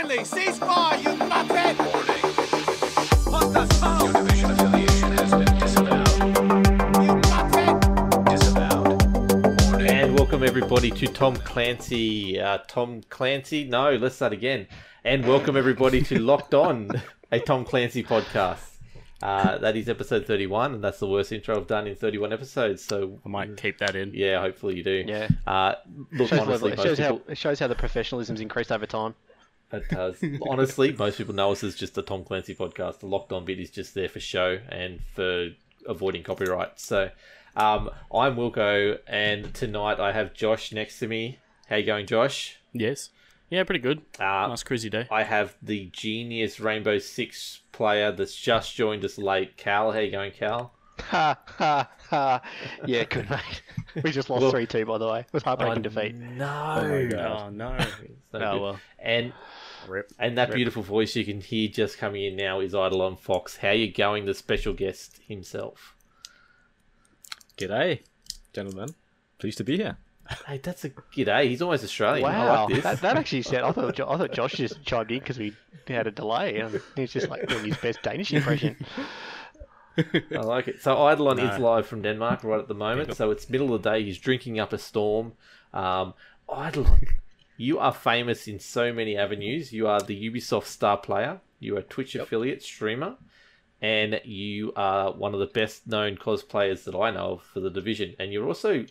Stanley, ceasefire, you nuthead! Your division affiliation has been disavowed. You nuthead! Disavowed. And welcome everybody to Tom Clancy. Uh, Tom Clancy? No, let's start again. And welcome everybody to Locked On, a Tom Clancy podcast. Uh, that is episode 31, and that's the worst intro I've done in 31 episodes. So, I might keep that in. yeah, hopefully you do. Yeah. Uh, look, Shows, honestly, level- it most shows how people, it shows how the professionalism's increased over time. It does. honestly, most people know us as just a Tom Clancy podcast. The Locked On bit is just there for show and for avoiding copyright. So, um, I'm Wilco, and tonight I have Josh next to me. How you going, Josh? Yes. Yeah, pretty good. Uh, nice cruisy day. I have the genius Rainbow Six player that's just joined us late. Cal, how you going, Cal? Ha ha ha! Yeah, good mate. We just lost Well- three two by the way. It was heartbreaking Oh, defeat. No. Oh no. It's no Oh, good. well. And Rip. and that beautiful voice you can hear just coming in now is Eidolon Fox. How you going, the special guest himself? G'day, gentlemen. Pleased to be here. Hey, that's a g'day. He's almost Australian. I Wow, like this. that, that actually said. I thought Jo- I thought Josh just chimed in because we had a delay, and he's just like doing his best Danish impression. I like it. So Eidolon No. is live from Denmark right at the moment. So it's middle of the day. He's drinking up a storm. Um, Eidolon, you are famous in so many avenues. You are the Ubisoft star player. You are a Twitch affiliate streamer, and you are one of the best known cosplayers that I know of for the division. And you're also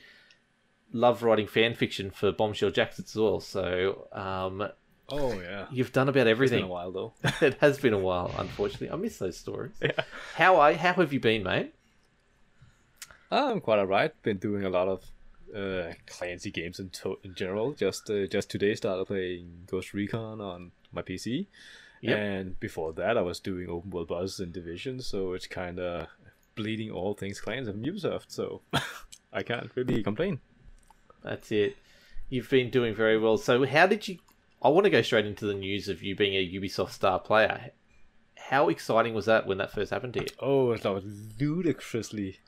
love writing fan fiction for Bombshell Jackson as well. So um, Oh yeah. you've done about It's been everything. a while though. it has been a while, unfortunately. I miss those stories. Yeah. How are, how have you been, mate? I'm quite alright. Been doing a lot of uh, Clancy games in, to- in general. Just uh, just today started playing Ghost Recon on my PC. Yep. And before that, I was doing Open World Buzz and Division, so it's kind of bleeding all things Clancy from Ubisoft. So I can't really complain. That's it. You've been doing very well. So, how did you? I want to go straight into the news of you being a Ubisoft star player. How exciting was that when that first happened to you? Oh, that was ludicrously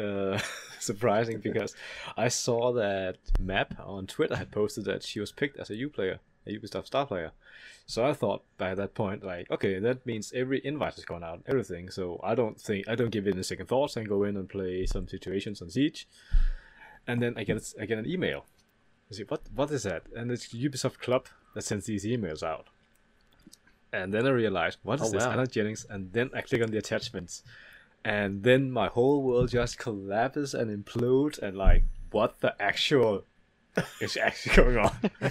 uh, surprising because I saw that Map on Twitter had posted that she was picked as a U player, a Ubisoft star player. So I thought by that point, like, okay, that means every invite has gone out, everything. So I don't think I don't give it a second thoughts and go in and play some situations on Siege. And then I get I get an email. I say, what what is that? And it's Ubisoft Club that sends these emails out. And then I realized, what is Oh, this? wow. Anna Jennings. And then I click on the attachments. And then my whole world just collapses and implodes. And like, what the actual is actually going on?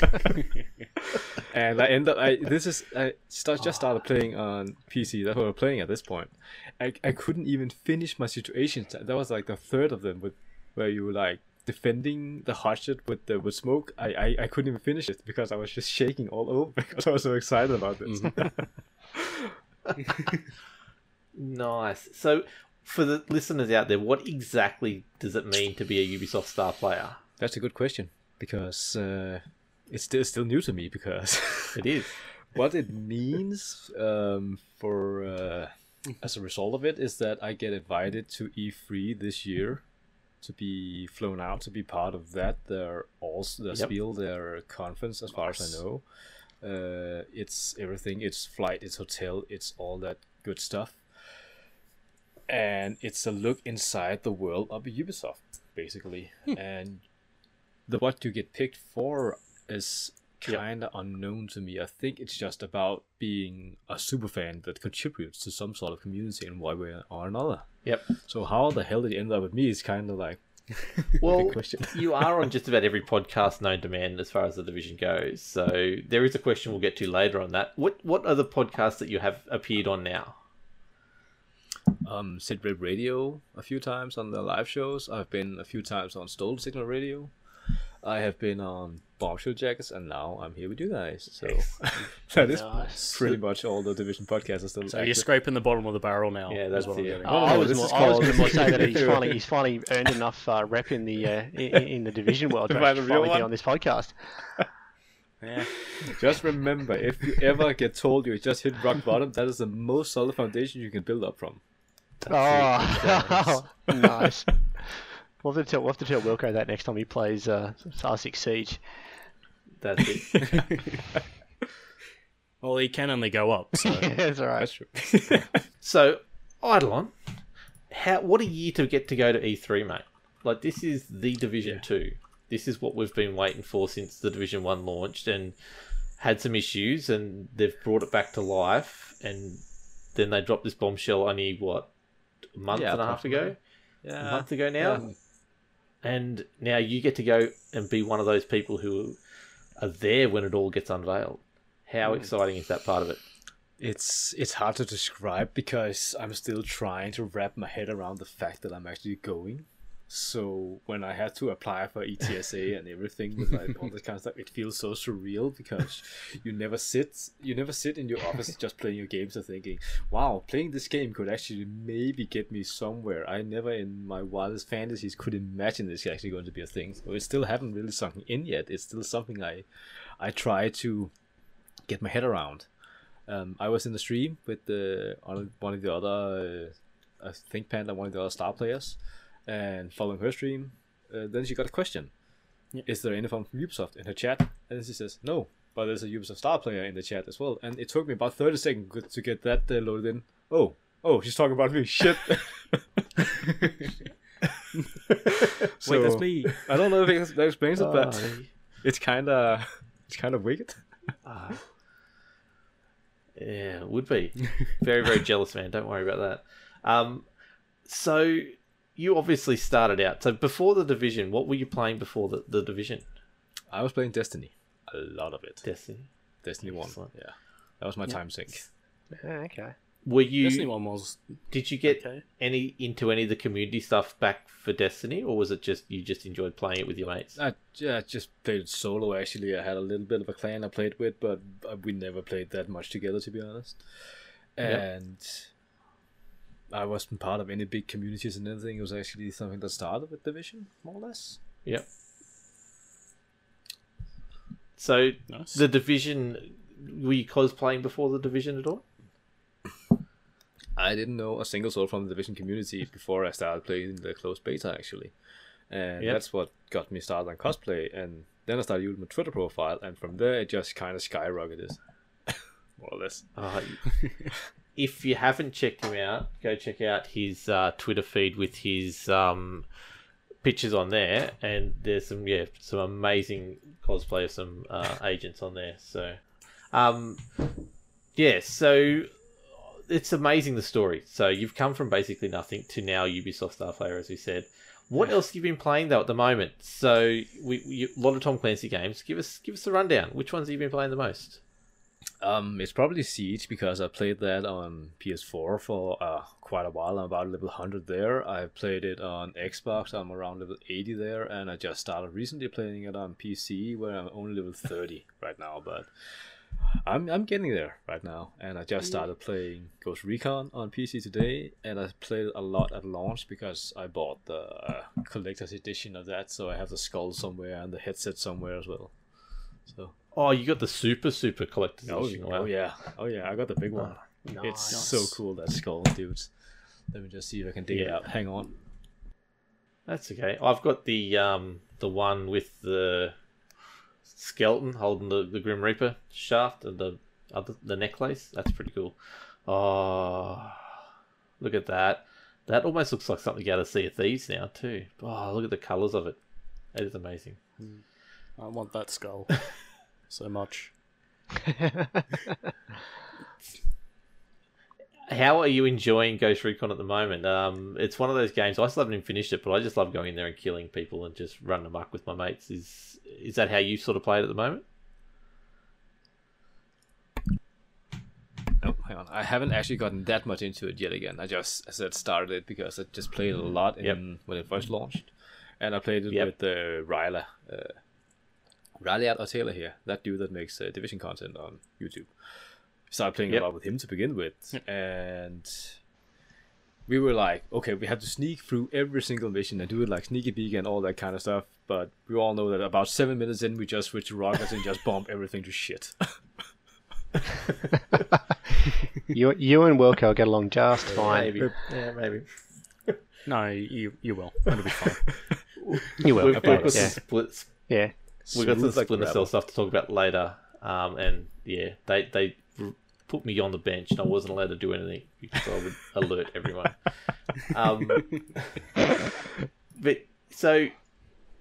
and I end up, I this is, I start, just started playing on PC. That's what we're playing at this point. I, I couldn't even finish my situations. That was like the third of them with where you were like defending the hotshot with the with smoke. I, I I couldn't even finish it because I was just shaking all over because I was so excited about this. Nice. So, for the listeners out there, what exactly does it mean to be a Ubisoft star player? That's a good question because uh, it's still still new to me because It is. what it means um, for uh, as a result of it is that I get invited to E3 this year to be flown out to be part of that. Their also their Yep. Spiel, their conference, as far as I know. Uh, it's everything. It's flight. It's hotel. It's all that good stuff. And it's a look inside the world of Ubisoft, basically. And the what you get picked for is. Kind of unknown to me. I think it's just about being a super fan that contributes to some sort of community in one way or another. Yep. So how the hell did it end up with me is kind of like Well, question. you are on just about every podcast known to man as far as the division goes. So there is a question we'll get to later on that. What what are the podcasts that you have appeared on now? um Sid Red Radio a few times on the live shows. I've been a few times on Stolen Signal Radio. I have been on Bombshell Jackets, and now I'm here with you guys. So that is Nice. pretty much all the division podcasts are still. So you're scraping the bottom of the barrel now. Yeah, is that's what I'm it. getting. Oh, I no, was, more, is I was called- going to say that he's finally he's finally earned enough uh, rep in the uh, in, in the division world to To find real finally be one? on this podcast. Yeah. Just remember, if you ever get told you just hit rock bottom, that is the most solid foundation you can build up from. Oh, nice. We'll have, to tell, we'll have to tell Wilco that next time he plays uh, R6 Siege. That's it. Well, he can only go up. So That's all right. That's true. So, Eidolon, how what a year to get to go to E3, mate. Like this is the Division Two. This is what we've been waiting for since the Division One launched and had some issues, and they've brought it back to life. And then they dropped this bombshell only what a month Yeah, and a half ago, yeah. a month ago now, Yeah. And now you get to go and be one of those people who are there when it all gets unveiled. How hmm. exciting is that part of it? It's it's hard to describe because I'm still trying to wrap my head around the fact that I'm actually going. So when I had to apply for ESTA and everything with like all this kind of stuff, it feels so surreal because you never sit you never sit in your office just playing your games and thinking, Wow, playing this game could actually maybe get me somewhere. I never in my wildest fantasies could imagine this actually going to be a thing. So it still haven't really sunk in yet. It's still something I I try to get my head around. Um, I was in the stream with the one of the other, uh, I think Panda, one of the other star players, and following her stream, uh, then she got a question: Is there anyone from Ubisoft in her chat? And then she says no, but there's a Ubisoft star player in the chat as well. And it took me about thirty seconds to get that uh, loaded in. Oh, oh, she's talking about me. Shit. wait, that's me. I don't know if that explains it, but it's kind of it's kind of wicked. Ah. Yeah, would be. Very, very jealous, man. Don't worry about that. Um, so you obviously started out. So before the division, what were you playing before the, the division? I was playing Destiny, a lot of it. Destiny. Destiny One, Excellent. yeah, that was my time sink. Ah, okay. Were you? Destiny one was Did you get okay. any into any of the community stuff back for Destiny, or was it just you just enjoyed playing it with your mates? I yeah, just played solo actually. I had a little bit of a clan I played with, but uh, we never played that much together to be honest. Yep. And I wasn't part of any big communities and anything. It was actually something that started with Division, more or less. Yep. So Nice. the division, were you cosplaying before the division at all? I didn't know a single soul from the Division community before I started playing the closed beta actually, and Yep. that's what got me started on cosplay. And then I started using my Twitter profile, and from there it just kind of skyrocketed, more or less. Uh, if you haven't checked him out, go check out his uh, Twitter feed with his um, pictures on there, and there's some yeah some amazing cosplay of some uh, agents on there. So, um, yeah, so it's amazing the story. So you've come from basically nothing to now Ubisoft star player, as we said. What else have you been playing though at the moment? So we, we a lot of Tom Clancy games. Give us give us a rundown. Which ones have you been playing the most? Um, it's probably Siege because I played that on PS4 for uh, quite a while. I'm about level 100 there. I played it on Xbox. I'm around level 80 there, and I just started recently playing it on PC where I'm only level 30 right now. But I'm I'm getting there right now, and I just started playing Ghost Recon on PC today, and I played it a lot at launch because I bought the uh, collector's edition of that, so I have the skull somewhere and the headset somewhere as well. So. Oh, you got the super super collector's Oh, edition. oh yeah, oh yeah, I got the big one. It's so cool that skull, dudes. Let me just see if I can dig it Yeah. out. Hang on. That's okay. I've got the um the one with the skeleton holding the, the Grim Reaper shaft and the other the necklace. That's pretty cool. Oh, look at that. That almost looks like something out of Sea of Thieves now too. Oh, look at the colours of it. It is amazing. I want that skull so much. How are you enjoying Ghost Recon at the moment? Um, it's one of those games. I still haven't even finished it, but I just love going in there and killing people and just running amok with my mates. Is is that how you sort of play it at the moment? Oh, hang on. I haven't actually gotten that much into it yet. Again, I just as I said started it because I just played it a lot in Yep. when it first launched, and I played it Yep. with uh, Ryla, uh, Ryliat or Taylor here, that dude that makes uh, division content on YouTube. Started playing Yep. a lot with him to begin with, and we were like, okay, we have to sneak through every single mission and do it like sneaky peek and all that kind of stuff. But we all know that about seven minutes in, we just switch to rockets and just bomb everything to shit. You, you and Wilco get along just fine. Maybe. Yeah, maybe. No, you you will. It'll be fine. You will. We've, we've yeah. some splits. yeah. We've got some Splinter. Cell stuff to talk about later. Um, and yeah, they they put me on the bench and I wasn't allowed to do anything because I would alert everyone. Um, but so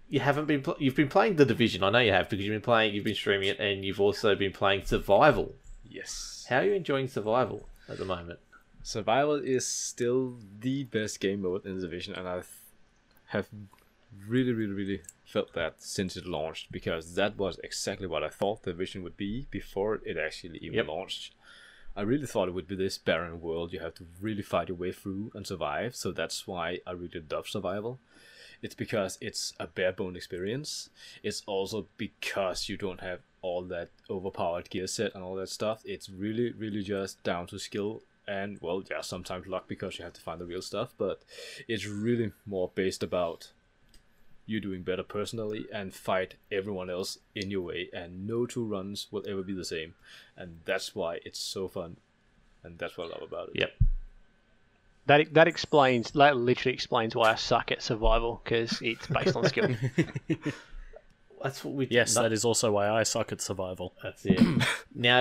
you haven't been pl- you've been playing the division. I know you have because you've been playing, you've been streaming it, and you've also been playing survival. Yes. How are you enjoying survival at the moment? Survival is still the best game mode in the division, and I have really, really, really felt that since it launched because that was exactly what I thought the vision would be before it actually even Yep. launched. I really thought it would be this barren world you have to really fight your way through and survive. So that's why I really love survival. It's because it's a bare bone experience. It's also because you don't have all that overpowered gear set and all that stuff. It's really, really just down to skill and well, yeah, sometimes luck because you have to find the real stuff. But it's really more based about you doing better personally and fight everyone else in your way. And no two runs will ever be the same, and that's why it's so fun, and that's what I love about it. Yep. That that explains that literally explains why I suck at survival because it's based on skill. That's what we. Yes, no- that is also why I suck at survival. That's it. now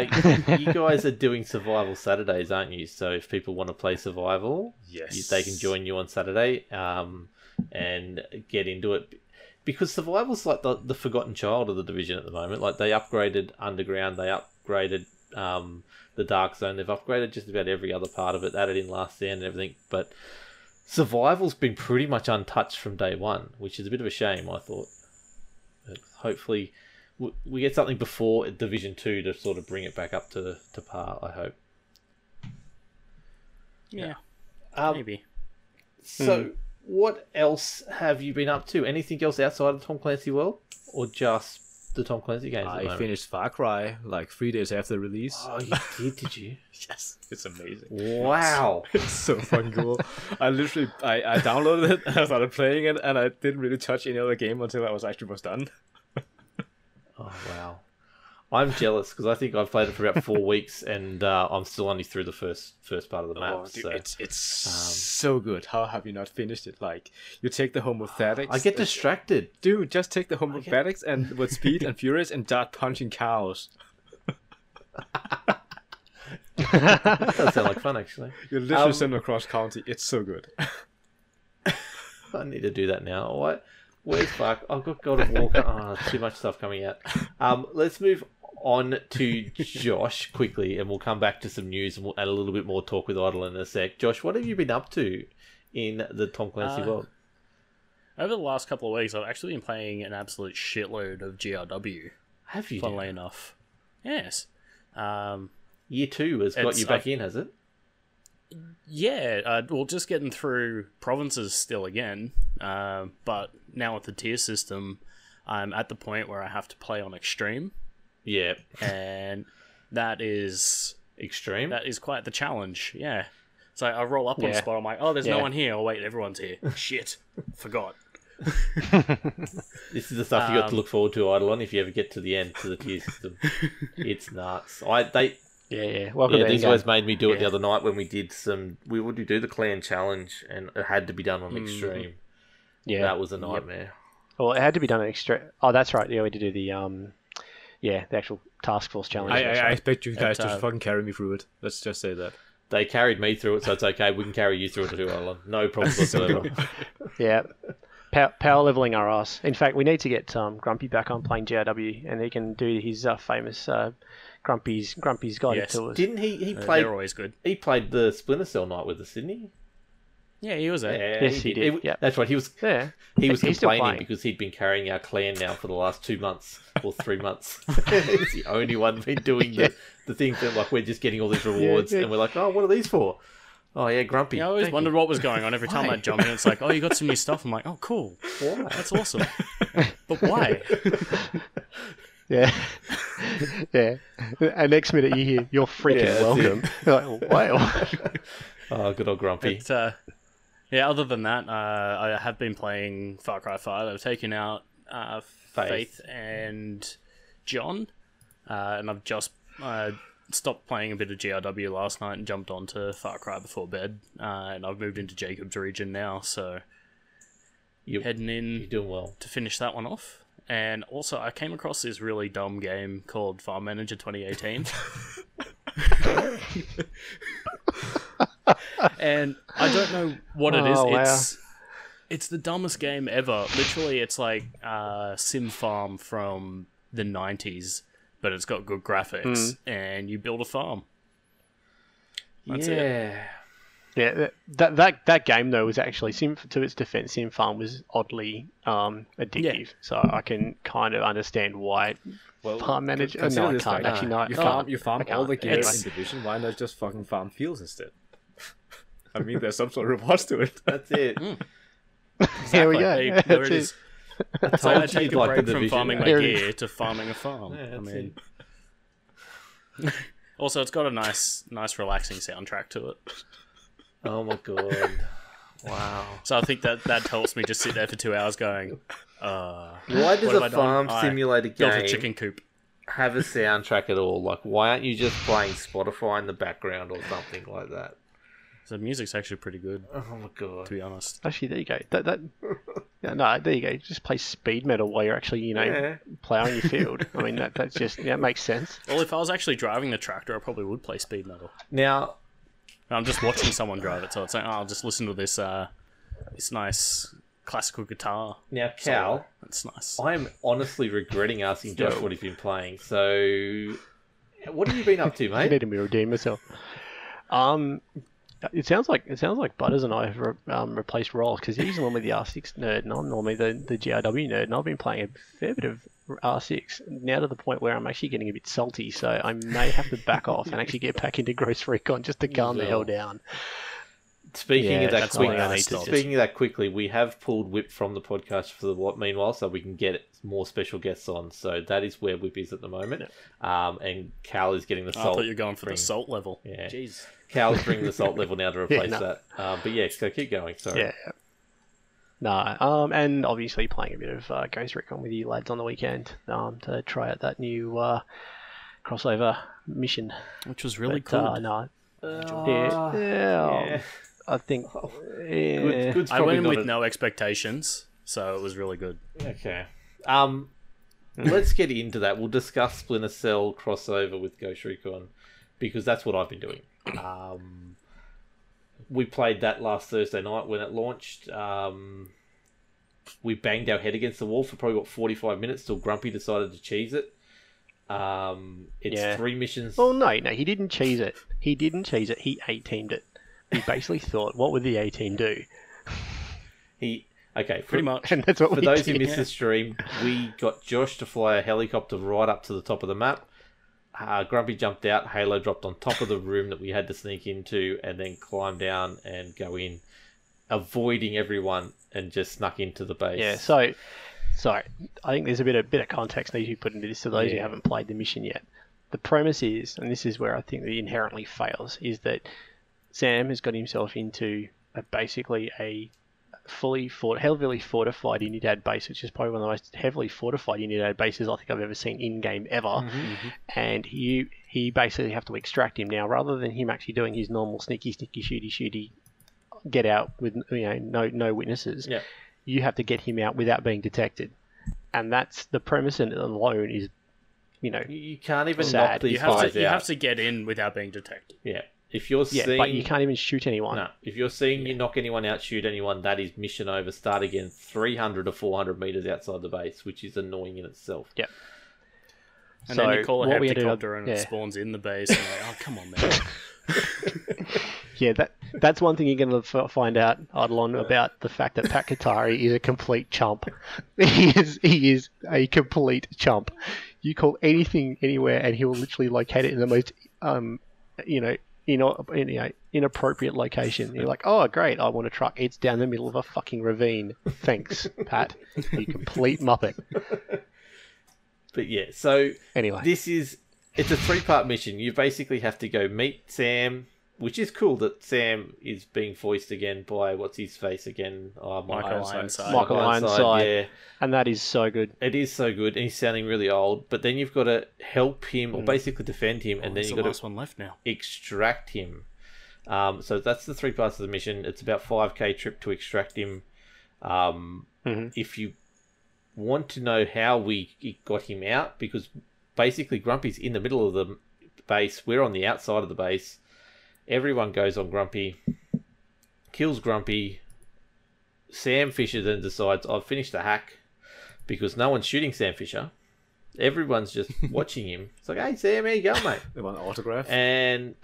you guys are doing survival Saturdays, aren't you? So if people want to play survival, Yes. you, they can join you on Saturday um, and get into it. Because survival's like the, the forgotten child of the division at the moment. Like they upgraded underground, they upgraded um, the dark zone, they've upgraded just about every other part of it, added in last stand and everything. But survival's been pretty much untouched from day one, which is a bit of a shame. I thought. But hopefully, we get something before Division Two to sort of bring it back up to to par. I hope. Yeah, Um, maybe. So, what else have you been up to? Anything else outside of Tom Clancy World, or just the Tom Clancy games? I finished Far Cry like three days after the release. Oh, you did? Did you? yes, it's amazing. Wow. It's so fucking cool. I literally I, I downloaded it and I started playing it and I didn't really touch any other game until I was actually was done. Oh wow. I'm jealous because I think I've played it for about four weeks and uh, I'm still only through the first first part of the map. Oh, dude, so it's it's so good. How have you not finished it? Like you take the homeopathics. I get distracted. dude. Just take the homeopathics and with speed and furious and start punching cows. That does sound like fun, actually. You're literally Um, send across county. It's so good. I need to do that now. What? Where's fuck? I've got God of War. Oh, too much stuff coming out. Um, let's move on to Josh quickly, and we'll come back to some news and we'll add a little bit more talk with Eidolon a sec. Josh, what have you been up to in the Tom Clancy Uh, world? Over the last couple of weeks, I've actually been playing an absolute shitload of GRW. Have you? Funnily enough, yes. Um, Year two has got you back I've- in, has it? yeah, uh, well, just getting through provinces still again. Um, but now with the tier system, I'm at the point where I have to play on extreme, Yeah. and that is Extreme. that is quite the challenge. Yeah. So I roll up on Yeah. spot. I'm like, oh, there's no one here. Oh wait, everyone's here. Shit, forgot. This is the stuff you got to Um, look forward to, Eidolon, if you ever get to the end to the tier system. it's nuts. I they yeah, yeah. Welcome yeah, these guys made me do it the other night when we did some. We would do the clan challenge, and it had to be done on Mm. extreme. Yeah. That was a nightmare. Well, it had to be done extra. Oh, that's right. Yeah, we had to do the um, yeah, the actual task force challenge. I, I, I expect you guys It, to uh, fucking carry me through it. Let's just say that. They carried me through it, so it's okay. We can carry you through it too, Eidolon. No problem whatsoever. Yeah. Power, power leveling our ass. In fact, we need to get um, Grumpy back on playing GRW, and he can do his uh, famous uh, Grumpy's Grumpy's guided Yes. tours. Didn't he? He Uh, played. They're always good. He played the Splinter Cell night with us, didn't he? Yeah, he was there. Yeah, Yes, he did, yeah. That's right. He was. yeah, He was He's still complaining because he'd been carrying our clan now for the last two months or three months. He's the only one been doing the, the things that like we're just getting all these rewards, yeah. and we're like, oh, what are these for? Oh yeah, grumpy. Yeah, I always Thank wondered you. what was going on every time Why? I jump in. It's like, oh, you got some new stuff. I'm like, oh, cool. Why? That's awesome. but why? yeah, yeah. And next minute you hear you're freaking Yeah, welcome. Like, wow. Oh, good old grumpy. But, uh, yeah, other than that, uh, I have been playing Far Cry 5. I've taken out uh, Faith. Faith. and John, uh, and I've just uh, stopped playing a bit of GRW last night and jumped onto Far Cry before bed, uh, and I've moved into Jacob's region now, so you're heading in you're doing well. to finish that one off. And also, I came across this really dumb game called Farm Manager 2018. and I don't know what it is. Oh, wow. It's it's the dumbest game ever. Literally, it's like uh, Sim Farm from the '90s, but it's got good graphics, and you build a farm. That's it. yeah. Yeah, that- that that that game though was actually Sim to its defense, Sim Farm was oddly um, addictive. So I can kind of understand why. Well, Farm manager- consider no, I can't like, actually, no, You I farm, can't. you farm all the can't. gear in division. Why not just fucking farm fields instead? I mean, there's some sort of rewards to it. That's it. Here we go. Hey, there it it. is. So I take a like break from division. farming my There it is. gear to farming a farm. Yeah, I that's mean, also it's got a nice, nice, relaxing soundtrack to it. Oh my god. Wow. So I think that that helps me just sit there for two hours going. Uh, Why does What have I a done? farm I simulator built game a chicken coop. have a soundtrack at all? Like, why aren't you just playing Spotify in the background or something like that? So the music's actually pretty good, Oh my god. to be honest. Actually, there you go. That that. Yeah, no, there you go. Just play speed metal while you're actually, you know, Yeah. plowing your field. I mean, that that's just yeah, it makes sense. Well, if I was actually driving the tractor, I probably would play speed metal. Now, I'm just watching someone drive it, so it's like, oh, I'll just listen to this, uh, this nice classical guitar. now, Cal, That's nice. I am honestly regretting asking Josh what he's been playing. So, what have you been up to, I mate? need to redeem myself. Um, it sounds like it sounds like Butters and I have re- um, replaced roles because he's normally the R6 nerd and I'm normally the, the GRW nerd, and I've been playing a fair bit of R6 now to the point where I'm actually getting a bit salty, so I may have to back off and actually get back into Ghost Recon just to calm the hell down. Speaking Yeah, of that that's quick, something I need to just- speaking of that quickly, we have pulled Whip from the podcast for the what meanwhile, so we can get more special guests on. So that is where Whip is at the moment, um, and Cal is getting the I salt. thought you were going for bring- the salt level. Yeah. Jeez. Cal's bringing the salt level now to replace no. that. Um, but yeah, so keep going. Sorry. Yeah. No, um, and obviously playing a bit of uh, Ghost Recon with you lads on the weekend um, to try out that new uh, crossover mission. Which was really But, cool. Uh, no, Uh, yeah, yeah, yeah. I think. Yeah. Good, good's I went in with a- no expectations, so it was really good. Okay. Um, let's get into that. We'll discuss Splinter Cell crossover with Ghost Recon because that's what I've been doing. Um, we played that last Thursday night when it launched. Um, we banged our head against the wall for probably what forty five minutes till Grumpy decided to cheese it. Um, it's Yeah. three missions. Well, no, no, he didn't cheese it. He didn't cheese it. He A-Team'd it. He basically thought, what would the A-Team do? He okay, Pretty for- much. And that's what For we those did. who missed the stream, we got Josh to fly a helicopter right up to the top of the map. Uh, Grumpy jumped out. Halo dropped on top of the room that we had to sneak into, and then climb down and go in, avoiding everyone, and just snuck into the base. Yeah, so sorry. I think there's a bit of bit of context needs to be put into this for those who haven't played the mission yet. The premise is, and this is where I think the inherently fails, is that Sam has got himself into a, basically a fully fort, heavily fortified Unidad base, which is probably one of the most heavily fortified Unidad bases I think I've ever seen in game ever. Mm-hmm, mm-hmm. And you, he basically have to extract him now, rather than him actually doing his normal sneaky, sneaky, shooty, shooty, get out with you know no no witnesses Yeah. you have to get him out without being detected. And that's the premise in it alone is, you know, You- You can't even Sad. knock these You have guys to you have to get in without being detected. Yeah. If you're yeah, seeing, but you can't even shoot anyone. No, if you're seeing you knock anyone out, shoot anyone, that is mission over. Start again, 300 to 400 meters outside the base, which is annoying in itself. Yep. And So then you call a what we ended helicopter and yeah. it spawns in the base. And you're like, oh, come on, man. Yeah, that that's one thing you're going to find out, Eidolon, about the fact that Pac Katari is a complete chump. he is he is a complete chump. You call anything anywhere, and he will literally locate it in the most, um, you know, in, in, you know, inappropriate location. You're like, oh, great, I want a truck. It's down the middle of a fucking ravine. Thanks, Pat. You complete muppet. But yeah, so Anyway. this is it's a three part mission. You basically have to go meet Sam, which is cool that Sam is being voiced again by what's his face again? Oh, Michael Ironside. Ironside. Michael Ironside. Yeah, And that is so good. it is so good, and he's sounding really old. But then you've got to help him, Mm. or basically defend him, and then you've the got to one left now. extract him. Um, so that's the three parts of the mission. It's about five k trip to extract him. Um, Mhm. If you want to know how we got him out, because basically Grumpy's in the middle of the base. We're on the outside of the base. Everyone goes on Grumpy, kills Grumpy. Sam Fisher then decides I've finished the hack because no one's shooting Sam Fisher. Everyone's just watching him. It's like, hey Sam, how you going, mate? They want an autograph. and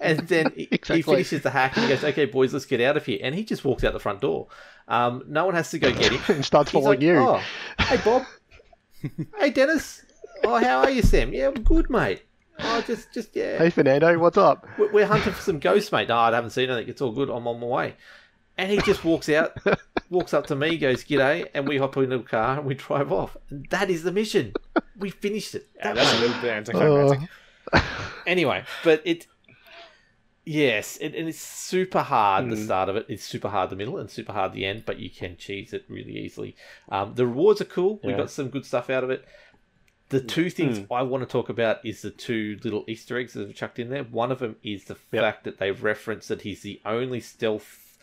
and then he, he finishes the hack and he goes, "Okay, boys, let's get out of here." And he just walks out the front door. Um, no one has to go get him. and starts He's following like, you. Oh, hey Bob. hey Dennis. Oh, how are you, Sam? Yeah, I'm good, mate. Oh, just, just yeah. Hey Fernando, what's up? We're- We're hunting for some ghosts, mate. No, I haven't seen anything. It's all good. I'm on my way. And he just walks out, walks up to me, goes, G'day, and we hop in the car and we drive off. And that is the mission. We finished it. Yeah, That that's way. a little bit anticlimactic. Anyway, but it, yes, it, and it's super hard Hmm. the start of it. It's super hard the middle and super hard the end, but you can cheese it really easily. Um, the rewards are cool. We Yeah. got some good stuff out of it. The two things Hmm. I want to talk about is the two little Easter eggs that have chucked in there. One of them is the Yep. fact that they've referenced that he's the only stealth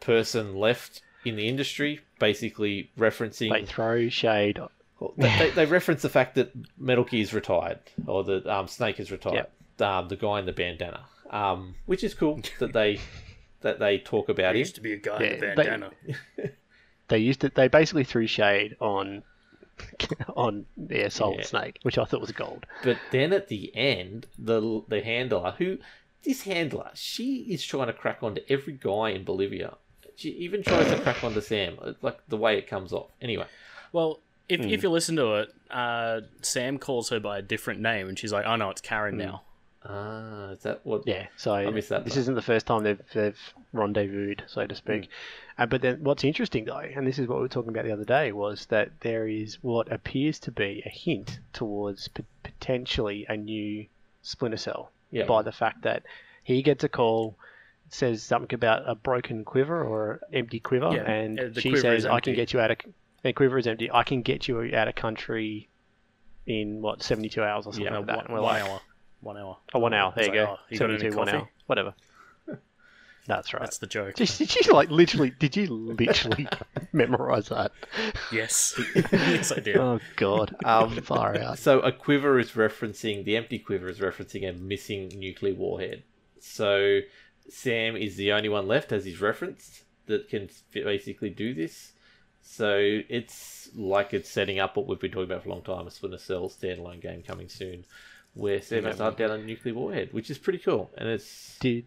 person left in the industry, basically referencing They throw shade. well, they, they, they reference the fact that Metal Gear's retired, or that um, Snake is retired. Um, the guy in the bandana, um, which is cool that they that they talk about There him. used to be a guy in a Yeah, they- bandana. They used it. They basically threw shade on on yeah, Solid Yeah. Snake, which I thought was gold. But then at the end, the the handler who this handler, she is trying to crack onto every guy in Bolivia. She even tries to crack onto Sam, uh, like the way it comes off. Anyway, Well, if if hmm. you listen to it, uh, Sam calls her by a different name, and she's like, "Oh no, it's Karen hmm. now." Ah, is that what? Yeah, so missed that this part. isn't the first time they've, they've rendezvoused, so to speak. Uh, but then what's interesting, though, and this is what we were talking about the other day, was that there is what appears to be a hint towards p- potentially a new Splinter Cell Yeah. by the fact that he gets a call, says something about a broken quiver or empty quiver, Yeah, and she quiver says, "I can get you out of." The quiver is empty. I can get you out of country in what seventy two hours or something Yeah, like that. And we're like, hour. One hour. Oh, one hour. There It's you like, go. oh, you got any 72, one hour. Whatever. That's right. That's the joke. Did, did you like literally? Did you literally memorize that? Yes. yes, I did. Oh God, Um, far out. So a quiver is referencing the empty quiver is referencing a missing nuclear warhead. So Sam is the only one left, as he's referenced, that can basically do this. So it's like it's setting up what we've been talking about for a long time: a Splinter Cell standalone game coming soon, where Sam has to hunt down a nuclear warhead, which is pretty cool. And it's Did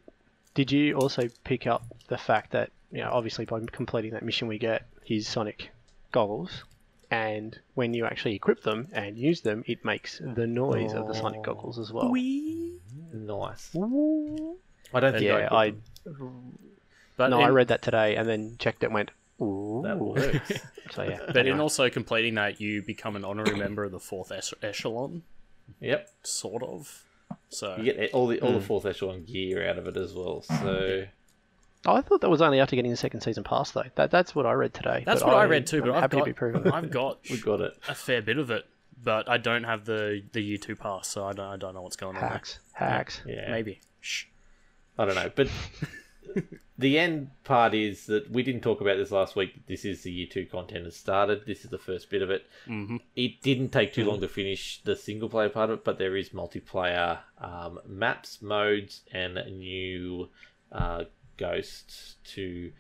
Did you also pick up the fact that you know, obviously by completing that mission, we get his Sonic goggles, and when you actually equip them and use them, it makes the noise of the Sonic goggles as well. nice. I don't think Yeah, I, I But no, in, I read that today and then checked it and went. Ooh. that works. So yeah, But in also completing that, you become an honorary member of the fourth ech- echelon, yep, sort of. So you get all the all the hmm. fourth echelon gear out of it as well. So hmm. Oh, I thought that was only after getting the second season pass though. That that's what I read today. that's what I, read too. I'm But I've happy got, to be proven. I've got we got it. a fair bit of it, but I don't have the the year two pass, so I don't, I don't know what's going on. there. hacks, hacks. Yeah, Maybe. Shh. I don't know, but the end part is that we didn't talk about this last week. This is the year two content has started. This is the first bit of it. Mhm. It didn't take too long to finish the single player part of it, but there is multiplayer um, maps, modes, and a new uh, ghost to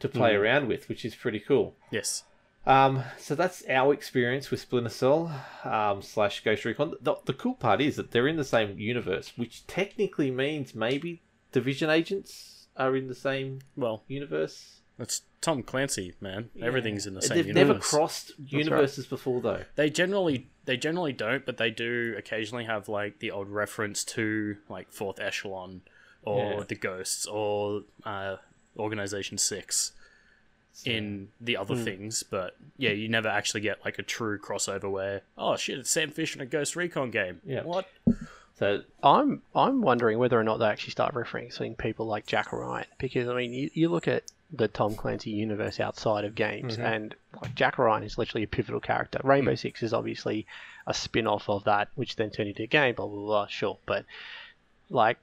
to play around with, which is pretty cool. Yes. Um, so that's our experience with Splinter Cell um, slash Ghost Recon. The, the cool part is that they're in the same universe, which technically means maybe Division agents are in the same Well, universe. That's Tom Clancy, man. Everything's in the same They've universe. never crossed universes before, though. They generally they generally don't, but they do occasionally have like the odd reference to like Fourth Echelon or Yeah. the Ghosts or uh, Organization Six in the other Hmm. things. But yeah, you never actually get like a true crossover where oh shit, it's Sam Fish in a Ghost Recon game. Yeah. What? So I'm I'm wondering whether or not they actually start referencing people like Jack Ryan because I mean you, you look at the Tom Clancy universe outside of games mm-hmm. and like Jack Ryan is literally a pivotal character. Rainbow mm. Six is obviously a spin-off of that which then turned into a game blah blah blah sure but like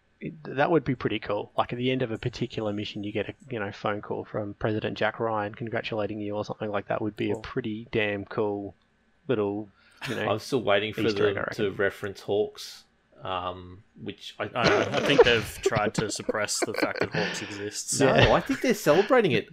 that would be pretty cool. Like at the end of a particular mission, you get a you know phone call from President Jack Ryan congratulating you or something like that. Would be a pretty damn cool little you know. I'm still waiting for Easter them to reference HAWX um, which I, I, don't know, I think they've tried to suppress the fact that HAWX exists. no, I think they're celebrating it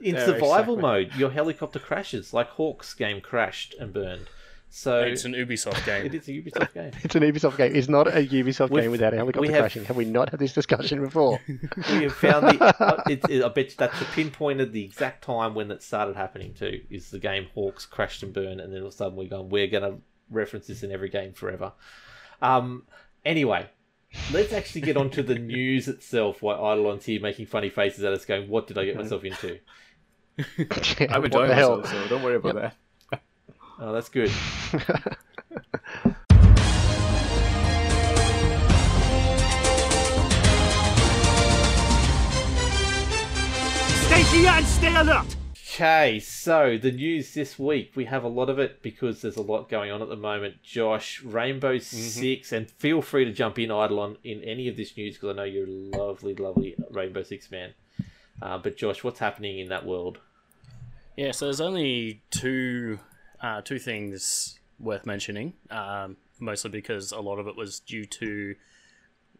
in Yeah, survival exactly. mode. Your helicopter crashes, like HAWX game crashed and burned. So It's an Ubisoft game. it is a Ubisoft game. It's an Ubisoft game. It's not a Ubisoft We've- game without a helicopter have- crashing. Have we not had this discussion before? we have found the. Uh, it, it, I bet you that's the pinpointed the exact time when it started happening too. Is the game HAWX crashed and burned, and then all of a sudden we're going, we're going to reference this in every game forever. Um. Anyway, let's actually get on to the news itself. Why Eidolon's here making funny faces at us, going, "What did I get myself into?" I'm what enjoying the hell? myself, so don't worry about that. Oh, that's good. Stay here and stay alert. Okay, so the news this week, we have a lot of it because there's a lot going on at the moment. Josh, Rainbow Six, and feel free to jump in, Eidolon, in any of this news because I know you're a lovely, lovely Rainbow Six man. Uh, but Josh, what's happening in that world? Yeah, so there's only two uh, two things worth mentioning. Um, mostly because a lot of it was due to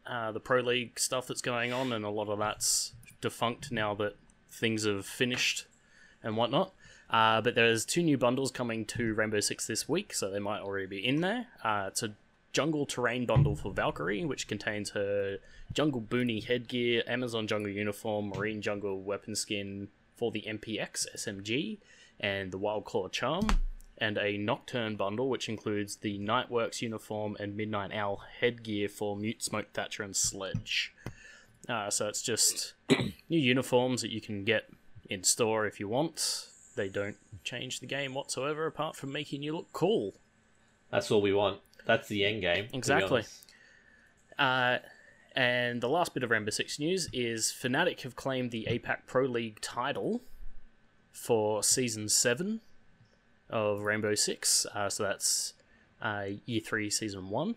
uh, the pro league stuff that's going on, and a lot of that's defunct now that things have finished and whatnot. Uh, but there's two new bundles coming to Rainbow Six this week, so they might already be in there. Uh, it's a jungle terrain bundle for Valkyrie, which contains her jungle boonie headgear, Amazon jungle uniform, marine jungle weapon skin for the MPX SMG, and the Wild Claw charm, and a Nocturne bundle, which includes the Nightworks uniform and Midnight Owl headgear for Mute Smoke Thatcher and Sledge. Uh, so it's just new uniforms that you can get in store if you want. They don't change the game whatsoever, apart from making you look cool. That's all we want. That's the end game. Exactly. Uh, and the last bit of Rainbow Six news is Fnatic have claimed the APAC Pro League title for season seven of Rainbow Six. Uh, so that's uh, year three, season one.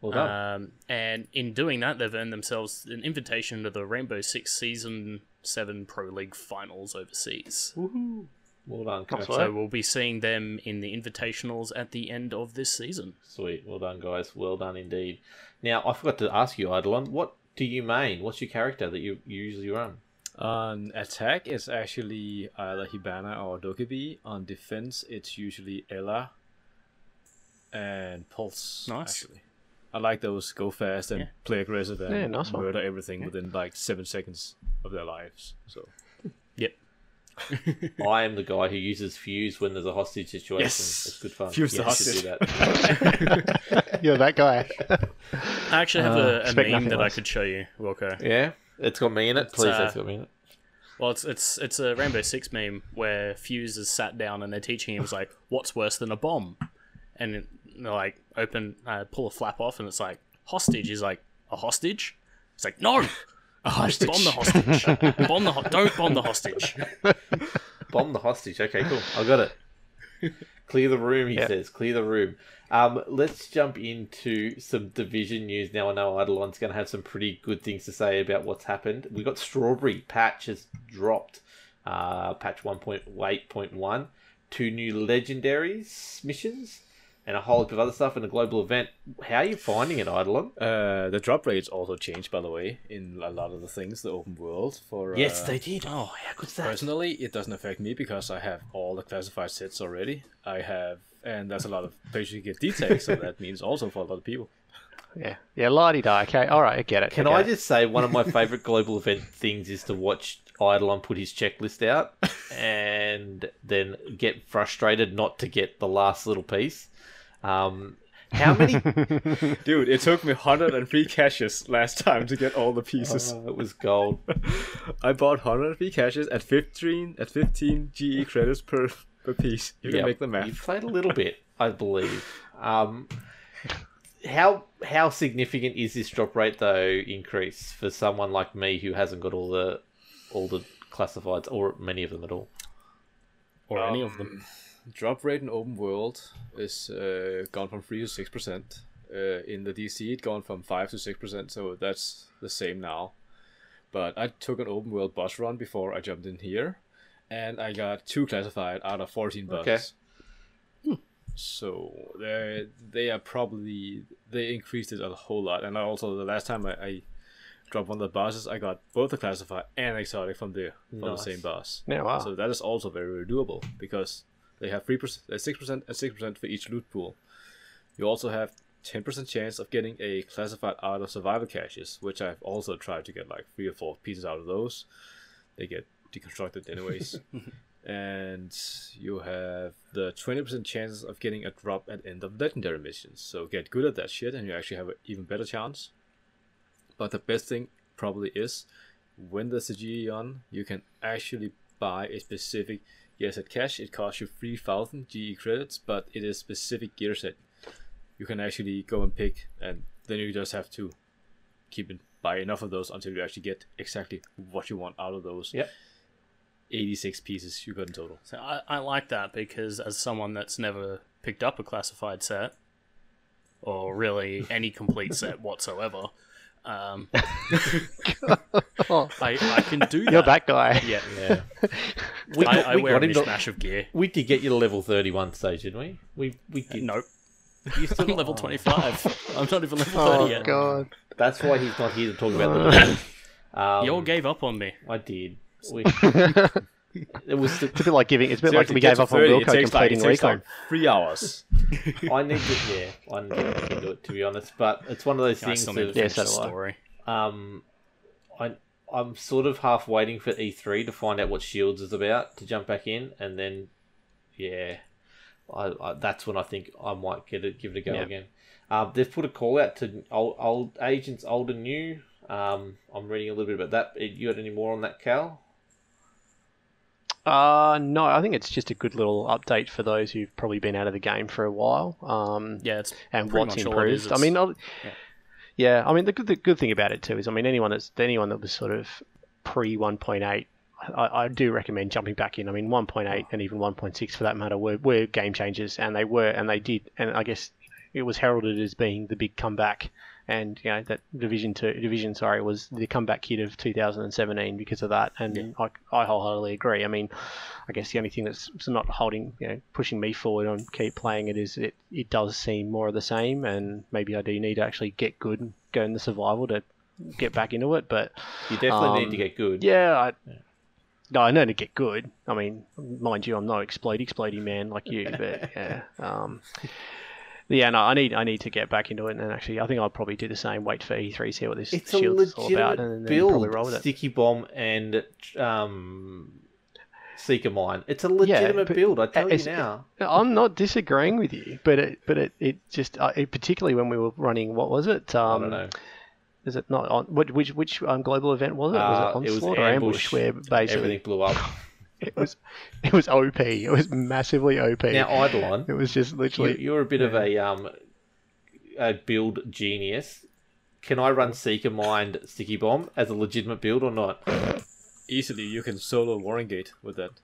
Well done. Um, and in doing that, they've earned themselves an invitation to the Rainbow Six Season 7 Pro League finals overseas. well done, That's Coach. all So we'll be seeing them in the invitationals at the end of this season. Sweet. Well done, guys. Well done indeed. Now, I forgot to ask you, Eidolon, what do you main? What's your character that you, you usually run? On attack, it's actually uh, either Hibana or Dokkaebi. On defense, it's usually Ela and Pulse. Nice. Actually, I like those go fast and Yeah. play aggressive and Yeah, nice one. murder everything within like seven seconds of their lives. So Yep. I am the guy who uses fuse when there's a hostage situation. Yes. It's good fun. Fuse the hostage. do that. You're that guy. I actually have a, a expect meme nothing that I could show you, Wilco. yeah, it's got me in it. Please, uh, it's got me in it. Well, it's it's it's a Rainbow Six meme where Fuse is sat down and they're teaching him it's like, what's worse than a bomb? And they're like, open, uh, pull a flap off, and it's like hostage. He's like, a hostage? It's like, no, a hostage. bomb the hostage. bomb the ho- don't bomb the hostage. Bomb the hostage. Okay, cool. I got it. Clear the room, he Yeah. says. Clear the room. Um, let's jump into some division news now. I know Eidolon's going to have some pretty good things to say about what's happened. We got Strawberry patch has dropped, uh, patch 1.8.1, two new legendaries missions, and a whole heap of other stuff in a global event. How are you finding it, Eidolon? Uh, the drop rates also changed, by the way, in a lot of the things, the open world. For yes, uh, they did. Oh, how good's that? Personally, it doesn't affect me because I have all the classified sets already. I have, and that's a lot of places you get details, so that means also for a lot of people. Yeah, yeah, lighty die. Okay, all right, I get it. Can get I it. just say one of my favourite global event things is to watch Eidolon put his checklist out and then get frustrated not to get the last little piece. Um, how many? Dude, it took me 103 caches last time to get all the pieces. Oh, it was gold. I bought 103 caches at 15 at 15 GE credits per per piece. You can make the math. You played a little bit, I believe. Um, how how significant is this drop rate though increase for someone like me who hasn't got all the all the classifieds or many of them at all? Or any of them. Drop rate in open world is uh, gone from three to six percent. Uh, in the DZ, it gone from five to six percent. So that's the same now. But I took an open world bus run before I jumped in here, and I got two classified out of fourteen bugs. Okay. So they they are probably they increased it a whole lot. And also the last time I, I dropped one of the bosses, I got both the classified and exotic from the from Nice. the same boss. Yeah, wow. So that is also very, very doable because they have three percent, six percent, and six percent for each loot pool. You also have ten percent chance of getting a classified out of survival caches, which I've also tried to get like three or four pieces out of those. They get deconstructed anyways. and you have the 20% chances of getting a drop at end of legendary missions. So get good at that shit and you actually have an even better chance. But the best thing probably is when there's a GE on, you can actually buy a specific gear set cash. It costs you 3000 GE credits, but it is specific gear set. You can actually go and pick, and then you just have to keep it buy enough of those until you actually get exactly what you want out of those Yep. 86 pieces you got in total. So I, I like that because as someone that's never picked up a classified set, or really any complete set whatsoever, um, I, I can do that. you're that guy. Yeah, Yeah. we, I, I we wear a got to- mishmash of gear. we did get you to level 31 stage, didn't we? We we did. Nope. You're still I'm level 25. I'm not even level 30 Oh yet. god. That's why he's not here to talk about the. Um, You all gave up on me. I did. We, it was the, It's a bit like giving. It's a bit like we gave to up on 30, Wilco it takes like, completing recon. like three hours. I need to yeah, I need to do it to be honest. But it's one of those I things still need to that Yeah, finish so the do I. story. um, I I'm sort of half waiting for E3 to find out what Shields is about to jump back in, and then yeah, I, I that's when I think I might get it, give it a go Yeah. again. Um, they've put a call out to old, old agents, old and new. Um, I'm reading a little bit about that. You got any more on that, Cal? Uh, no, I think it's just a good little update for those who've probably been out of the game for a while. Um, Yeah, it's and what's much all it is. improved. I mean, I'll- yeah. I mean, the good the good thing about it too is, I mean, anyone that's anyone that was sort of pre 1.8, I, I do recommend jumping back in. I mean, 1.8 and even 1.6 for that matter were, were game changers, and they were, and they did, and I guess it was heralded as being the big comeback. And you know that division two, division sorry, was the comeback kid of 2017 because of that, and I, I wholeheartedly agree. I mean, I guess the only thing that's not holding, you know, pushing me forward on keep playing it is it, it does seem more of the same, and maybe I do need to actually get good and go in the survival to get back into it. But You definitely need Um, to get good. yeah, I, no, I know to get good. I mean, mind you, I'm no explode explodey man like you, but yeah, um, yeah, no, I need I need to get back into it, and actually, I think I'll probably do the same. Wait for E3, see what this It's a shield is all about, and then probably roll build. with it. Sticky bomb and um, Seeker mine. It's a legitimate but build. I tell you now. I'm not disagreeing with you, but it, but it, it just uh, it, particularly when we were running, what was it? I Um, don't know. Is it not on which which, which um, global event was it? Uh, was it it was onslaught or ambush? ambush. Where basically Everything blew up. it was it was OP. It was massively OP. now, Eidolon, it was just literally you're a bit of a um, a build genius. Can I run Seeker Mine Sticky Bomb as a legitimate build or not? Easily, you can solo Warrengate with that.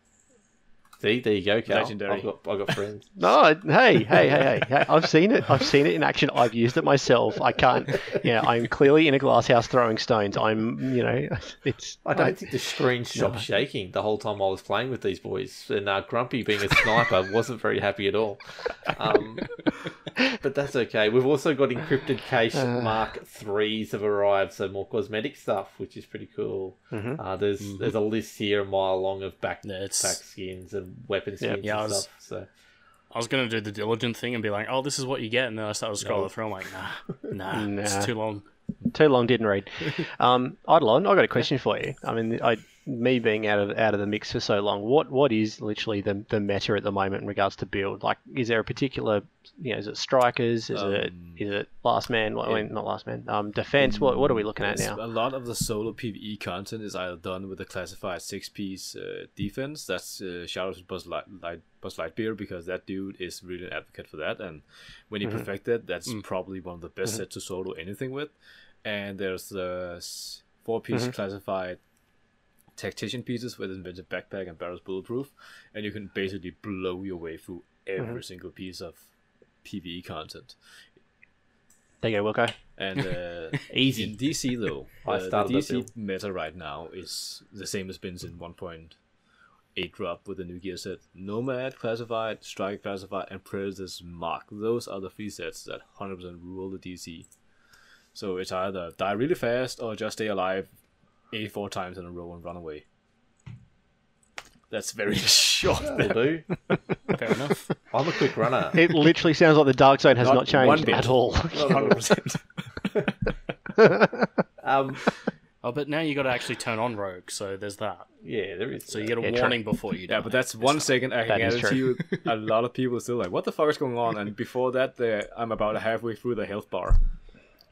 See, there you go, Cal. Legendary. I've got, I've got friends. No, hey, hey, hey, hey, hey! I've seen it. I've seen it in action. I've used it myself. I can't. Yeah, I'm clearly in a glass house throwing stones. I'm, you know, it's. I don't think the screen stopped shaking the whole time I was playing with these boys, and uh, Grumpy, being a sniper, wasn't very happy at all. Um, but that's okay. We've also got encrypted cache Mark threes have arrived, so more cosmetic stuff, which is pretty cool. Uh, there's there's a list here a mile long of back Yeah, back skins and weapon skins Yeah, I and was- stuff. So I was gonna do the diligent thing and be like, "Oh, this is what you get," and then I started scrolling through. I'm like, "Nah, nah, Nah. it's too long." Too long, didn't read. Um, Eidolon, I got a question for you. I mean, I, me being out of out of the mix for so long, what what is literally the the meta at the moment in regards to build? Like, is there a particular, you know, is it strikers? Is it Um, is it last man? Well, I mean, not last man. Um, defense. What what are we looking at now? A lot of the solo PvE content is either done with a classified six piece uh, defense. That's uh, shout out to Buzz, Light, Light, Buzz Lightyear because that dude is really an advocate for that. And when he perfected, that's probably one of the best set to solo anything with. And there's the four piece classified tactician pieces with invented backpack and Barrett's bulletproof, and you can basically blow your way through every single piece of PvE content. There you go, Wilco. And uh, Easy. in DZ though, I uh, the DZ meta right now is the same as been in one point 8 drop with the new gear set. Nomad classified, Strike classified, and Predator's Mark. Those are the three sets that 100% rule the DZ. So it's either die really fast or just stay alive 84 times in a row and run away. That's very short. Will do. Fair enough. I'm a quick runner. It literally sounds like the Dark Zone has Not not, one changed bit. at all. Not 100%. Um, Oh, but now you got to actually turn on Rogue, so there's that. yeah, there is. So you get a Yeah, true. warning before you die. Yeah, but that's one second I can That is guarantee you a lot of people are still like, what the fuck is going on? And before that, I'm about halfway through the health bar.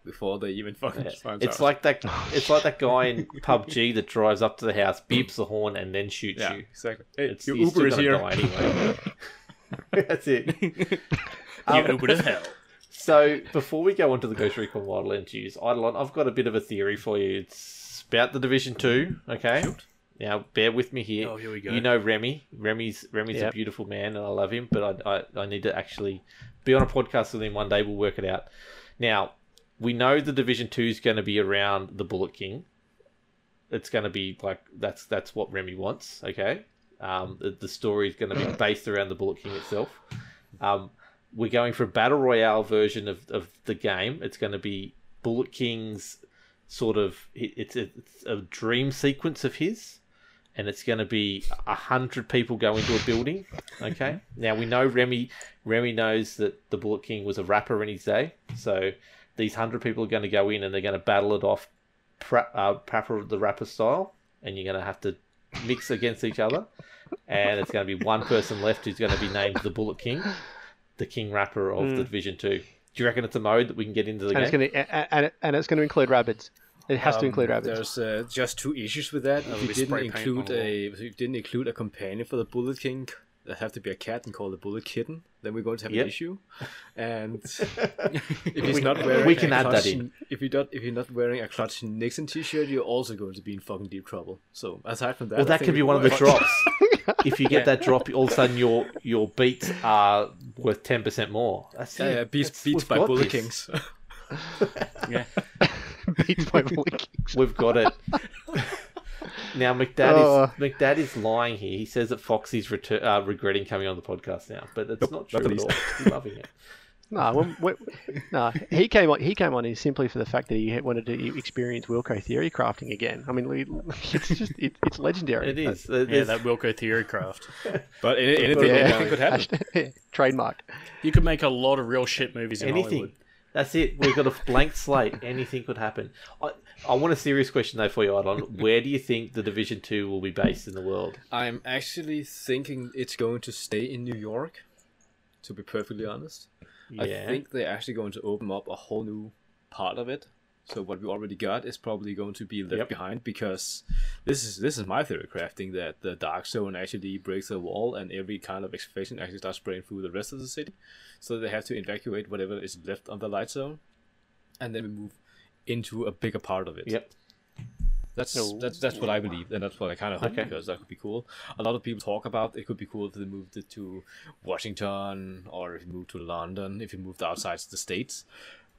Before they even fucking find It's out. like that. It's like that guy in PUBG that drives up to the house, beeps the horn, and then shoots Yeah, you. exactly. Hey, It's your Uber is here. anyway. That's it. you Um, Uber to hell. So before we go on to the Ghost Recon Wildlands news, Eidolon, I've got a bit of a theory for you. It's about the Division Two. Okay. Now bear with me here. Oh, here we go. You know Remy. Remy's Remy's a beautiful man, and I love him. But I, I I need to actually be on a podcast with him one day. We'll work it out. Now we know the Division Two is going to be around the Bullet King. It's going to be like that's that's what Remy wants. Okay. Um, the, the story is going to be based around the Bullet King itself. Um, we're going for a battle royale version of, of the game. It's going to be Bullet King's sort of it's a, it's a dream sequence of his, and it's going to be a hundred people go into a building. Okay, now we know Remy Remy knows that the Bullet King was a rapper in his day, so these hundred people are going to go in and they're going to battle it off, pra- uh, PaRappa the Rapper style, and you're going to have to mix against each other, and it's going to be one person left who's going to be named the Bullet King the king rapper of the Division Two. Do you reckon it's a mode that we can get into the and it's game? going to and, and it's going to include rabbits. It has to Um, include rabbits. There's uh, just two issues with that. If you didn't include a, if you didn't include a companion for the Bullet King, that have to be a cat and call the Bullet Kitten. Then we're going to have Yep. an issue. And if he's not wearing, we can a add that in. If you don't, if you're not wearing a Clutch Nixon T-shirt, you're also going to be in fucking deep trouble. So aside from that, Well, that could be one of the drops. if you get that drop, all of a sudden your your beats are worth ten percent more. That's Yeah, it. yeah, beats That's- beats by got Bullet this. Kings. Yeah. Beats by Bullet Kings. We've got it. Now McDad Oh. is McDad is lying here. He says that Foxy's retur- uh, regretting coming on the podcast now, but it's not true not the at all. He's loving it. No, when, when, no, he came on. He came on is simply for the fact that he wanted to experience Wilco theory crafting again. I mean, it's just it, it's legendary. It is. Yeah, There's- that Wilco theory craft. But anything, Yeah. anything could happen. Hashtag- Trademark. You could make a lot of real shit movies in anything. Hollywood. That's it. We've got a blank slate. Anything could happen. I, I want a serious question though for you, Adon. Where do you think the Division Two will be based in the world? I'm actually thinking it's going to stay in New York. To be perfectly honest, I think they're actually going to open up a whole new part of it. So what we already got is probably going to be left Yep. behind because this is this is my theory crafting that the dark zone actually breaks the wall and every kind of excavation actually starts spraying through the rest of the city. So they have to evacuate whatever is left on the light zone, and then we move into a bigger part of it. Yep. That's that's that's what I believe, and that's what I kind of hope Okay. because that could be cool. A lot of people talk about it could be cool if they moved it to Washington or if you moved to London, if you moved outside the states.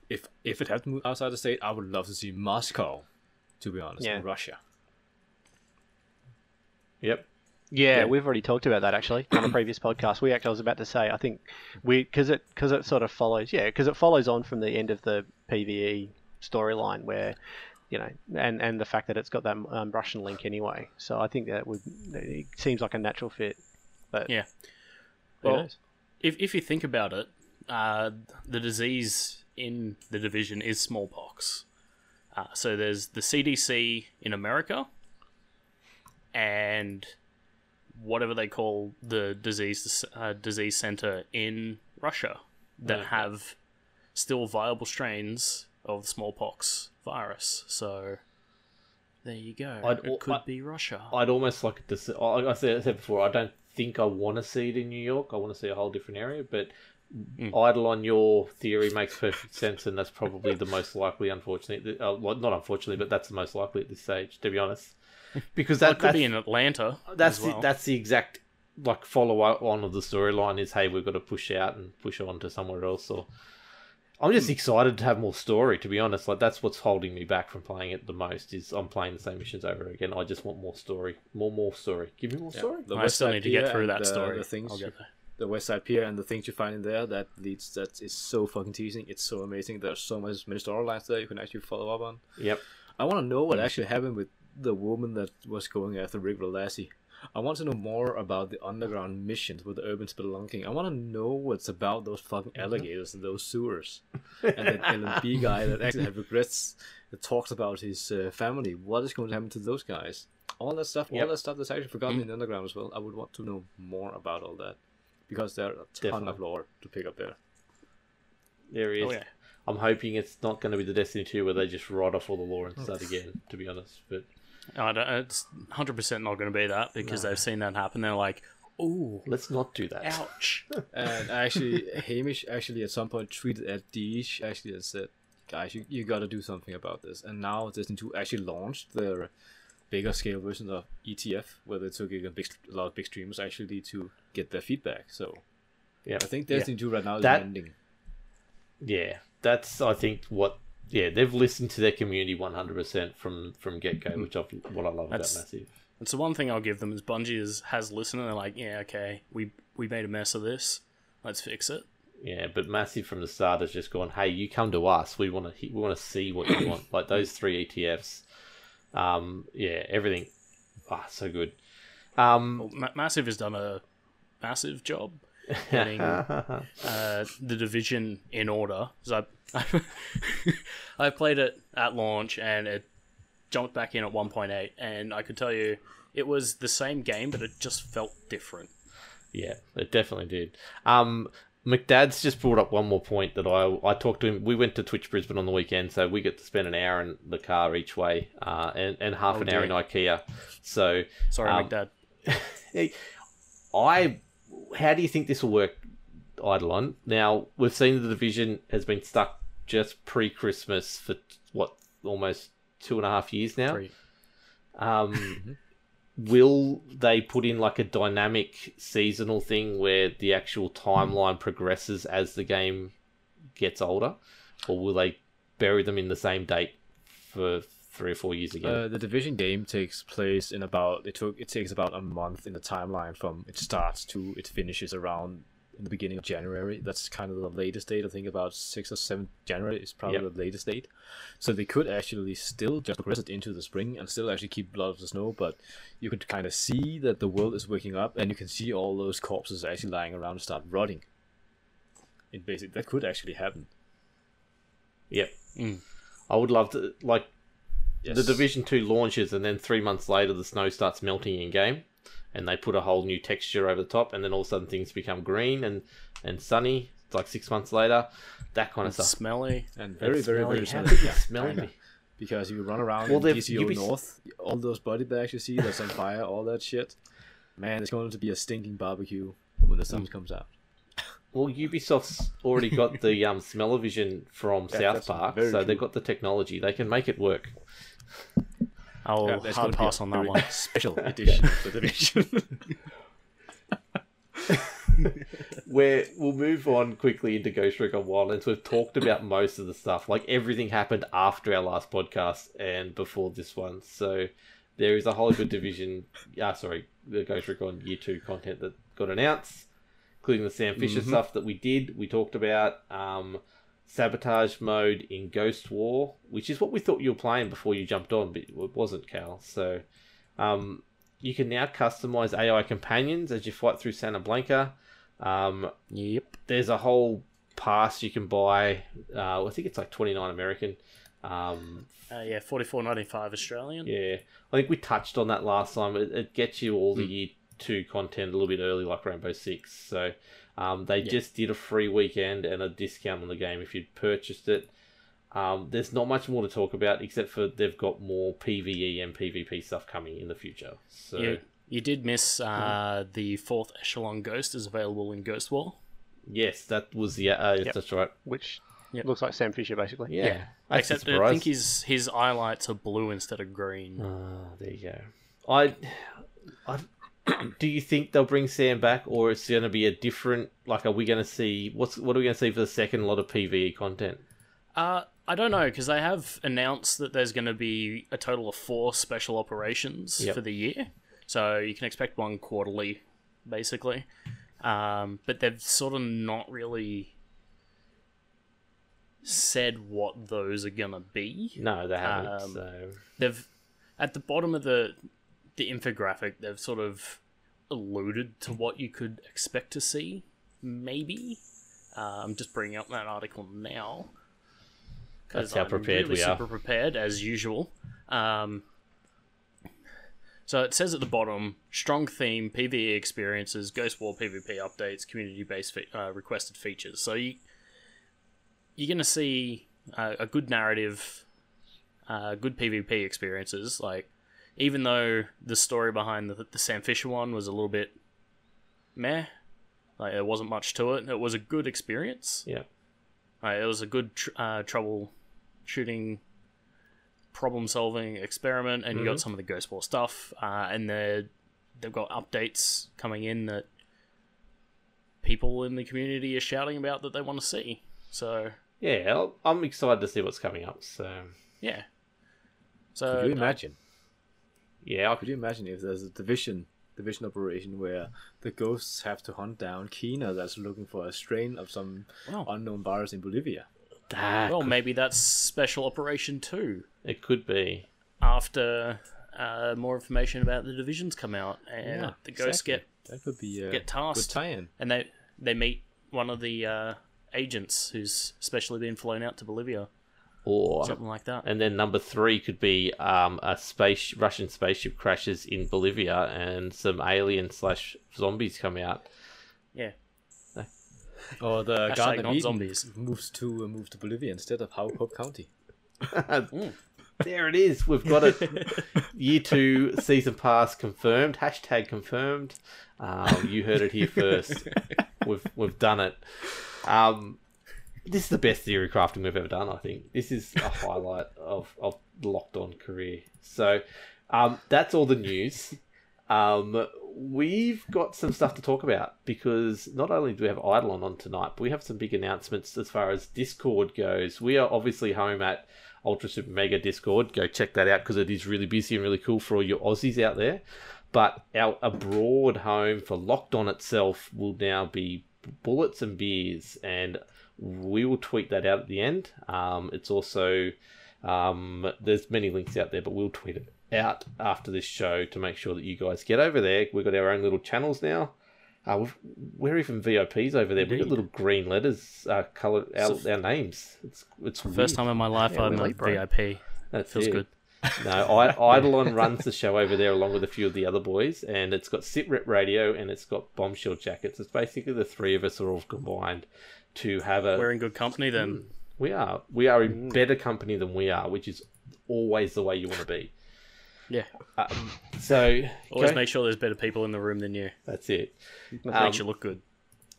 If if it had to move outside the state, I would love to see Moscow. To be honest, Yeah. in Russia. Yep. Yeah, Yeah. we've already talked about that actually on a previous podcast. We actually I was about to say I think we because it because it sort of follows yeah because it follows on from the end of the PVE storyline where you know and and the fact that it's got that um, Russian link anyway. So I think that would it seems like a natural fit. But Yeah. Well, if if you think about it, uh, the disease in the division is smallpox. Uh, so there's the CDC in America, and whatever they call the disease uh, disease center in Russia that Okay. have still viable strains of the smallpox virus. So there you go. I'd it could I- be Russia. I'd almost like to see. Like I said, I said before, I don't think I want to see it in New York. I want to see a whole different area. But Eidolon your theory makes perfect sense, and that's probably the most likely. Unfortunately, uh, well, not unfortunately, but that's the most likely at this stage, to be honest. Because Well, that it could be in Atlanta. that's as the, that's the exact like follow on of the storyline is hey we've got to push out and push on to somewhere else or I'm just hmm. excited to have more story. To be honest, like that's what's holding me back from playing it the most. Is I'm playing the same missions over again. I just want more story, more more story. Give me more story. The I West still Side need to get Pier through and that the- story. The things I'll you- get there. the West Side Pier and the things you find in there that leads that is so fucking teasing. It's so amazing. There's so much many storylines there you can actually follow up on. Yep. I want to know what hmm. actually happened with the woman that was going after Rick Lassie. I want to know more about the underground missions with the urban spelunking. I want to know what's about those fucking alligators in those sewers. and that LMB guy that actually had regrets that talks about his uh, family. What is going to happen to those guys? All that stuff, Yep. all that stuff that's actually forgotten in the underground as well. I would want to know more about all that because there are a ton Definitely. of lore to pick up there. There he is. Oh, yeah. I'm hoping it's not going to be the Destiny 2 where they just write off all the lore and start again. To be honest, but I don't, it's 100% not going to be that because they've seen that happen. They're like, oh, let's not do that. ouch. And actually, Hamish actually at some point tweeted at DeeJ actually and said, "Guys, you, you got to do something about this." And now Destiny 2 actually launched their bigger scale version of ETF, where they took a, big, a lot of big streamers actually to get their feedback. So Yeah, I think Destiny 2 right now is That- ending. yeah, that's I think what. Yeah, they've listened to their community 100% from from get go, which I've, what I love That's- about Massive. It's the one thing I'll give them is Bungie is, has listened and they're like, yeah, okay, we we made a mess of this. Let's fix it. Yeah, but Massive from the start has just gone, "Hey, you come to us. We want to we want to see what you want." like those three ETFs. Um, yeah, everything. Ah, so good. Um, Well, Ma- Massive has done a massive job getting uh, the division in order. So I, I played it at launch and it jumped back in at 1.8, and I could tell you it was the same game, but it just felt different. Yeah, it definitely did. Um, McDad's just brought up one more point that I I talked to him. We went to Twitch Brisbane on the weekend, so we get to spend an hour in the car each way, uh, and and half Oh, an hour in. IKEA. So Sorry, Um, McDad. I, how do you think this will work, Eidolon? Now we've seen the division has been stuck just pre-Christmas for what almost two and a half years now. Three. Um, will they put in like a dynamic seasonal thing where the actual timeline progresses as the game gets older, or will they bury them in the same date for three or four years ago. Uh, the division game takes place in about it took it takes about a month in the timeline from it starts to it finishes around in the beginning of January. That's kind of the latest date. I think about six or seven January is probably Yep. the latest date. So they could actually still just progress it into the spring and still actually keep Blood of the Snow, but you could kind of see that the world is waking up and you can see all those corpses actually lying around and start rotting. It basically that could actually happen. yep. Mm. I would love to like Yes. the Division Two launches, and then three months later, the snow starts melting in game, and they put a whole new texture over the top, and then all of a sudden things become green and and sunny. It's like six months later, that kind of stuff. Smelly. and very, It's very, smelly. very How could it Yeah, smell because you run around Well, in they've- DCO Ubis- North, all those body bags you see that's on fire, all that shit. Man, it's going to be a stinking barbecue when the sun comes out. Well, Ubisoft's already got the um, smell-o-vision from That- South Park, very so they've got the technology. They can make it work. I'll Yeah, hard gonna be a pass on that one. Special edition of the division. Where we'll move on quickly into Ghost Recon Wildlands. We've talked about most of the stuff. Like everything happened after our last podcast and before this one. So there is a whole good division. Ah, sorry, the Ghost Recon Year Two content that got announced, including the Sam Fisher stuff that we did. We talked about um, sabotage mode in Ghost War, which is what we thought you were playing before you jumped on, but it wasn't, Cal. So um, you can now customize AI companions as you fight through Santa Blanca. Um, Yep. there's a whole pass you can buy. Uh, I think it's like 29 American. Um, Uh, yeah, forty four ninety five Australian. yeah, I think we touched on that last time. It, it gets you all the year two content a little bit early, like Rainbow Six. So um, they just did a free weekend and a discount on the game if you'd purchased it. Um, there's not much more to talk about except for they've got more PVE and PvP stuff coming in the future. So You, you did miss uh, the fourth echelon ghost is available in Ghost War. yes, that was the uh, yes, that's right. which Yep. looks like Sam Fisher basically. Yeah, That's a Except I think his his highlights are blue instead of green. Ah, there you go. I, I, do you think they'll bring Sam back, or it's going to be a different? Like, are we going to see what's what are we going to see for the second lot of PVE content? Uh, I don't know because they have announced that there's going to be a total of four special operations Yep. for the year, so you can expect one quarterly, basically. Um, but they've sort of not really said what those are gonna be. No, they haven't. Um, so They've at the bottom of the the infographic, they've sort of alluded to what you could expect to see. Maybe uh, I'm just bringing up that article now. That's how I'm prepared really we are. Super prepared as usual. Um, so it says at the bottom: strong theme, PVE experiences, Ghost War PvP updates, community-based fe- uh, requested features. So you you're gonna see uh, a good narrative, uh, good PvP experiences. Like even though the story behind the, the Sam Fisher one was a little bit meh, like there wasn't much to it. It was a good experience. yeah, Like, it was a good tr- uh, troubleshooting, problem solving experiment, and you got some of the Ghost War stuff. Uh, and they're, they've got updates coming in that people in the community are shouting about that they want to see. So yeah, I'll- I'm excited to see what's coming up. So yeah. So Could you uh, imagine? Yeah, Could you imagine if there's a division division operation where the ghosts have to hunt down Keener that's looking for a strain of some Wow. unknown virus in Bolivia? that well, could- maybe that's special operation two. it could be. After uh, more information about the divisions come out, and the ghosts exactly. get that could be a get tasked. tie-in. and they they meet one of the uh, agents who's specially been flown out to Bolivia, Or something like that. and then number three could be um, a space Russian spaceship crashes in Bolivia and some alien slash zombies come out. Yeah, Or the Hashtag Garden of zombies. moves to uh, moves to Bolivia instead of Hope, Hope County. There it is. We've got it. Year two season pass confirmed. Hashtag confirmed. Um, you heard it here first. we've we've done it. Um, this is the best theory crafting we've ever done. I think this is a highlight of of the locked on career. So um, that's all the news. Um, we've got some stuff to talk about because not only do we have Eidolon on tonight, but we have some big announcements as far as Discord goes. We are obviously home at Ultra Super Mega Discord. Go check that out because it is really busy and really cool for all your Aussies out there. But our abroad home for Locked On itself will now be Bullets and Beers, and we will tweet that out at the end. Um, it's also um, there's many links out there, but we'll tweet it out after this show to make sure that you guys get over there. We've got our own little channels now. Uh, we've, we're even VIPs over there. We've got little green letters uh, coloured out So- our names. It's it's First weird. time in my life Yeah, I'm we're a late. VIP. That Feels good. No, I, Eidolon runs the show over there along with a few of the other boys, and it's got Sit Rep Radio and it's got Bombshell Jackets. It's basically the three of us are all combined to have a. We're in good company then. we are we are in better company than we are, which is always the way you want to be. Yeah. Um, so Always make sure there's better people in the room than you. that's it. That Um, makes you look good.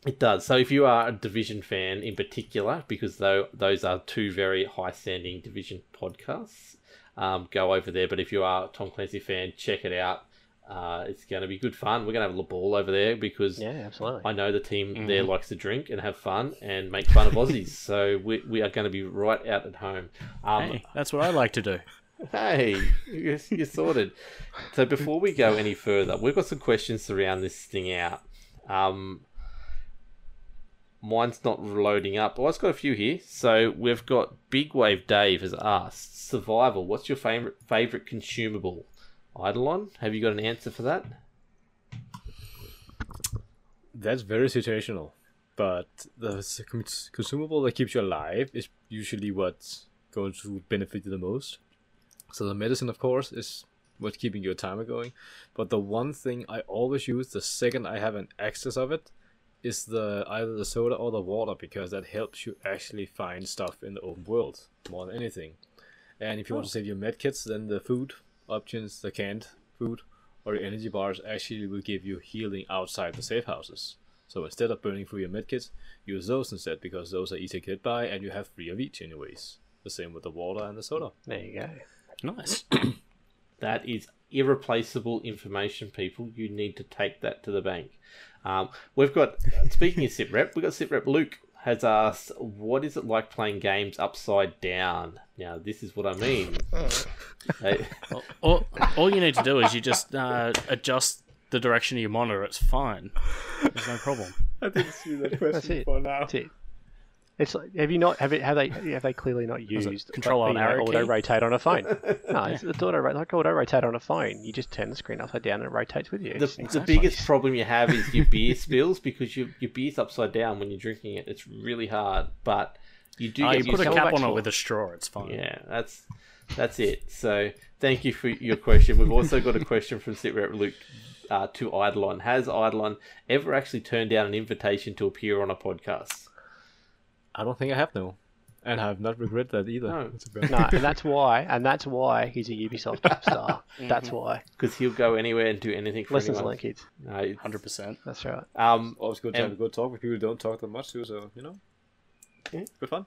It does. So if you are a Division fan in particular, because though those are two very high standing Division podcasts, um, go over there. But if you are a Tom Clancy fan, check it out. Uh, it's going to be good fun. We're going to have a little ball over there because Yeah, absolutely. I know the team there likes to drink and have fun and make fun of Aussies. so we, we are going to be right out at home. Um, Hey, that's what I like to do. Hey, you're, you're sorted. So before we go any further, we've got some questions to round this thing out. Um, mine's not loading up. Oh, I've got a few here. So we've got Big Wave Dave has asked, Survival, what's your favorite favorite consumable? Eidolon, have you got an answer for that? That's very situational. But the consumable that keeps you alive is usually what's going to benefit you the most. So the medicine, of course, is what's keeping your timer going. But the one thing I always use the second I have an access of it is the either the soda or the water because that helps you actually find stuff in the open world more than anything. And if you want to oh. save your medkits, then the food options, the canned food or your energy bars actually will give you healing outside the safe houses. So instead of burning through your medkits, use those instead because those are easy to get by and you have three of each anyways. The same with the water and the soda. There you go. Nice. That is irreplaceable information, people. You need to take that to the bank. Um, we've got, speaking of SitRep, we've got SitRep Luke has asked, what is it like playing games upside down? Now, this is what I mean. Hey, All, all you need to do is you just uh, adjust the direction of your monitor. It's fine. There's no problem. I didn't see that question it. for now. That's it. It's like, have you not have it have they have they clearly not it used Control like, Alt you know, Arrow auto key? rotate on a phone? no, it's, it's auto like auto rotate on a phone. You just turn the screen upside down and it rotates with you. the, It's- the biggest problem you have is your beer spills because your, your beer's upside down when you're drinking it. It's really hard, but you do get you put a cap on it it. with a straw. It's fine. Yeah, that's that's it. So thank you for your question. We've also got a question from SitRep Luke uh, to Eidolon. Has Eidolon ever actually turned down an invitation to appear on a podcast? I don't think I have no, and I have not regretted that either. No. to be honest. no, and that's why, and that's why he's a Ubisoft top star. That's mm-hmm. why. Because he'll go anywhere and do anything for Lessons anyone. learned, kids. No, Hundred percent. That's right. um, Always good to And- have a good talk with people who don't talk that much too. So you know, Yeah. good fun.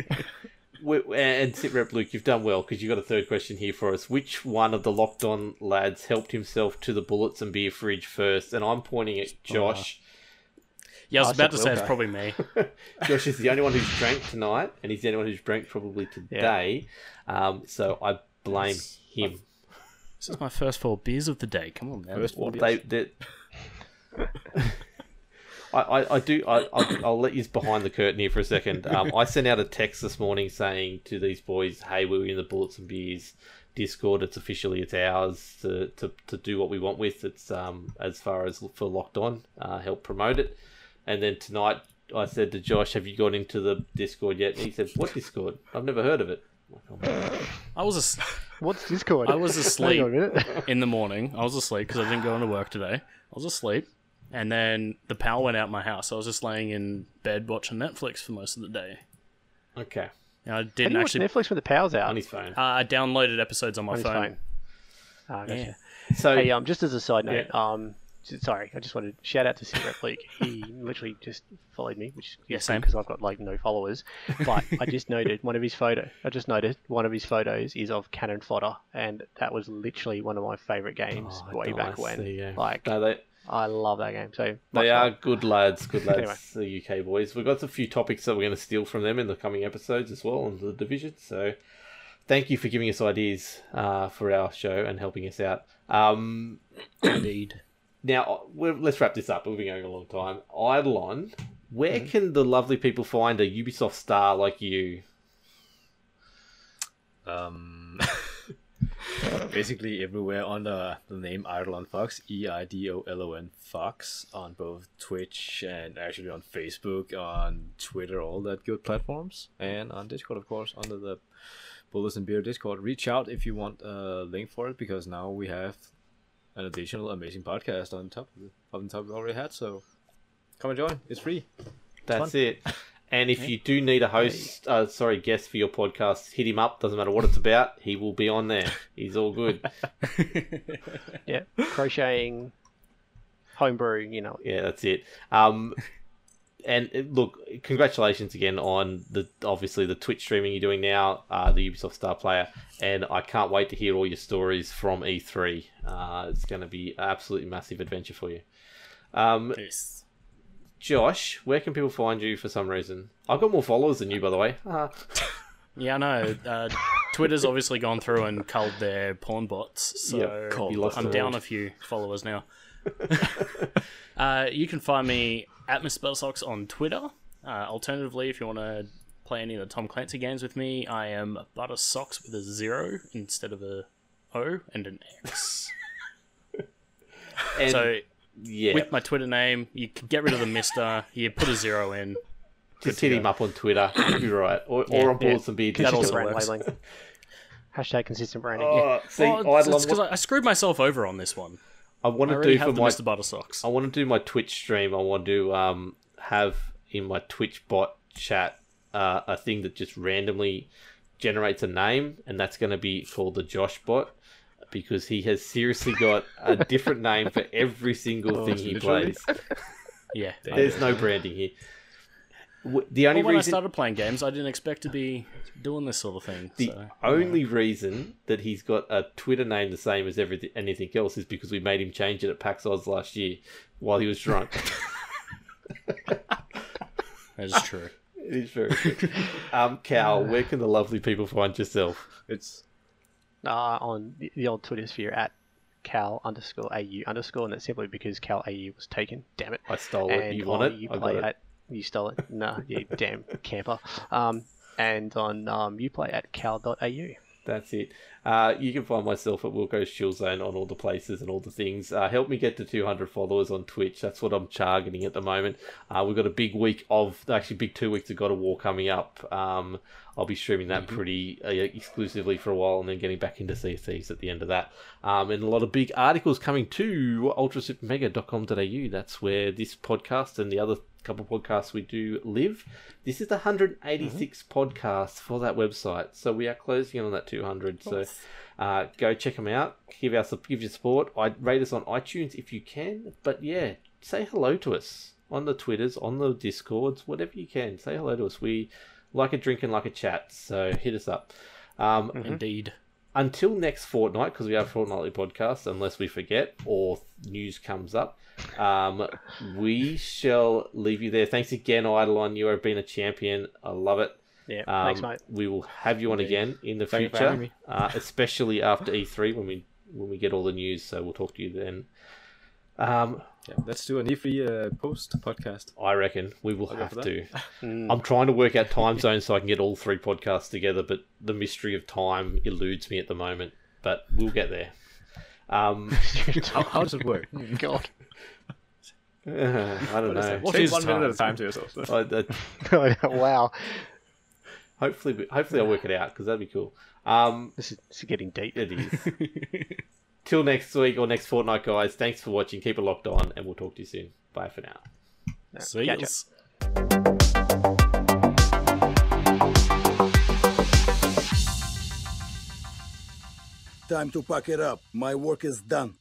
we- uh, and rep Luke, you've done well because you've got a third question here for us. Which one of the locked on lads helped himself to the bullets and beer fridge first? And I'm pointing at ah. Josh. Yeah, I was I about to say it's probably me. Josh is the only one who's drank tonight, and he's the only one who's drank probably today. Um, so I blame him. This is my first four beers of the day. Come on, man. First Well, one, they. I, I, I do. I, I'll, I'll let you behind the curtain here for a second. Um, I sent out a text this morning saying to these boys, "Hey, we're in the Bullets and Beers Discord. It's officially it's ours to, to, to do what we want with. It's um as far as for Locked On, uh, help promote it. And then tonight, I said to Josh, "Have you got into the Discord yet?" And he said, "What Discord? I've never heard of it." I'm like, "Oh, was as- What's Discord? I was asleep. Hang on a minute. in the morning. I was asleep because I didn't go into work today. I was asleep, and then the power went out in my house. I was just laying in bed watching Netflix for most of the day. Okay, And I How do didn't you watch actually. Netflix when the power's out? on his phone. Uh, I downloaded episodes on my On his phone. phone. Ah, gotcha. Yeah. So Hey, um, just as a side note, Yeah. um, s- sorry, I just wanted to shout out to Secret League. He literally just followed me, which Yeah, is same. because I've got like no followers. But I just noted one of his photo. I just noted one of his photos is of Cannon Fodder, and that was literally one of my favorite games Oh, way back nice. when. There you go. Like, No, they, I love that game. So much They are fun. good lads, good lads, Anyway. the UK boys. We've got a few topics that we're going to steal from them in the coming episodes as well on the division. So thank you for giving us ideas uh, for our show and helping us out. Um, Indeed. Now, we're, let's wrap this up. We've been going a long time. Eidolon, where can the lovely people find a Ubisoft star like you? Um, basically everywhere under the name Eidolon Fox, E I D O L O N Fox, on both Twitch and actually on Facebook, on Twitter, all that good platforms, and on Discord, of course, under the Bullets and Beer Discord. Reach out if you want a link for it because now we have an additional amazing podcast on top of the, on top we already had. So come and join. It's free. That's fun. it. And if you do need a host, uh, sorry, guest for your podcast, hit him up. Doesn't matter what it's about. He will be on there. He's all good. yeah, crocheting, homebrew. You know, Yeah, that's it. Um, and uh, look, congratulations again on the obviously the Twitch streaming you're doing now, uh, the Ubisoft Star Player, and I can't wait to hear all your stories from E3. Uh, it's going to be an absolutely massive adventure for you. Um, Yes. Josh, where can people find you for some reason? I've got more followers than you, by the way. Uh, Yeah, I know. Uh, Twitter's obviously gone through and culled their porn bots, so Yeah, culled You lost I'm down a few followers now. uh, you can find me at Miss Buttersocks on Twitter. Uh, alternatively, if you want to play any of the Tom Clancy games with me, I am Buttersocks with a zero instead of a O and an X. and so yeah, with my Twitter name, you can get rid of the Mister. You put a zero in. just to hit go. him up on Twitter. You'll be right, or, Yeah, or on yeah. Bullets and Beer That Discord. also works. labeling. Hashtag consistent branding. Oh, see, Well, I'd it's because what- I, I screwed myself over on this one. I want to already do have for the my Mr. Buttersocks. I want to do my Twitch stream. I want to um, have in my Twitch bot chat uh, a thing that just randomly generates a name, and that's going to be called the Josh bot because he has seriously got a different name for every single thing he literally? plays. Yeah. There's no branding here. W- the only Well, when I started playing games, I didn't expect to be doing this sort of thing. the so. only reason that he's got a Twitter name the same as everything anything else is because we made him change it at PAX Oz last year while he was drunk. That is true. it is very good. Um, Cal, where can the lovely people find yourself? It's uh, on the, the old Twitter sphere at cal underscore au underscore, and that's simply because cal au was taken. Damn it! I stole it. And You want it? You I got play it. at you stole it. No, you damn camper. Um, and on um, you play at cal.au. That's it. Uh, you can find myself at Wilco's Chill Zone on all the places and all the things. Uh, help me get to 200 followers on Twitch. That's what I'm targeting at the moment. Uh, we've got a big week of, actually, big two weeks of God of War coming up. Um, I'll be streaming that pretty uh, exclusively for a while and then getting back into CCs at the end of that. Um, and a lot of big articles coming to ultrasupermega.com.au. That's where this podcast and the other couple podcasts we do live. This is the 186th podcast for that website, so we are closing in on that 200. So uh, go check them out. Give us give your support. I rate us on iTunes if you can. But yeah, say hello to us on the Twitters, on the Discords, whatever you can. Say hello to us. We like a drink and like a chat. So hit us up. Um, Indeed. Until next fortnight, because we have fortnightly podcasts, unless we forget or news comes up, um, we shall leave you there. Thanks again, Eidolon. You have been a champion. I love it. Yeah, Um, thanks, mate. We will have you on again in the Thank future, uh, especially after E3 when we when we get all the news. So we'll talk to you then. Um, yeah, let's do an E3 uh, post podcast. I reckon we will go have to. Mm. I'm trying to work out time zones so I can get all three podcasts together, but the mystery of time eludes me at the moment. But we'll get there. Um, How, how does it work? God. I don't know. What Say is one minute at a time? time to yourself. I, I, wow, hopefully, hopefully I'll work it out because that'd be cool. Um, this is, this is getting deep. it is. Till next week or next fortnight, guys. Thanks for watching. Keep it locked on, and we'll talk to you soon. Bye for now. See Catch ya. Time to pack it up. My work is done.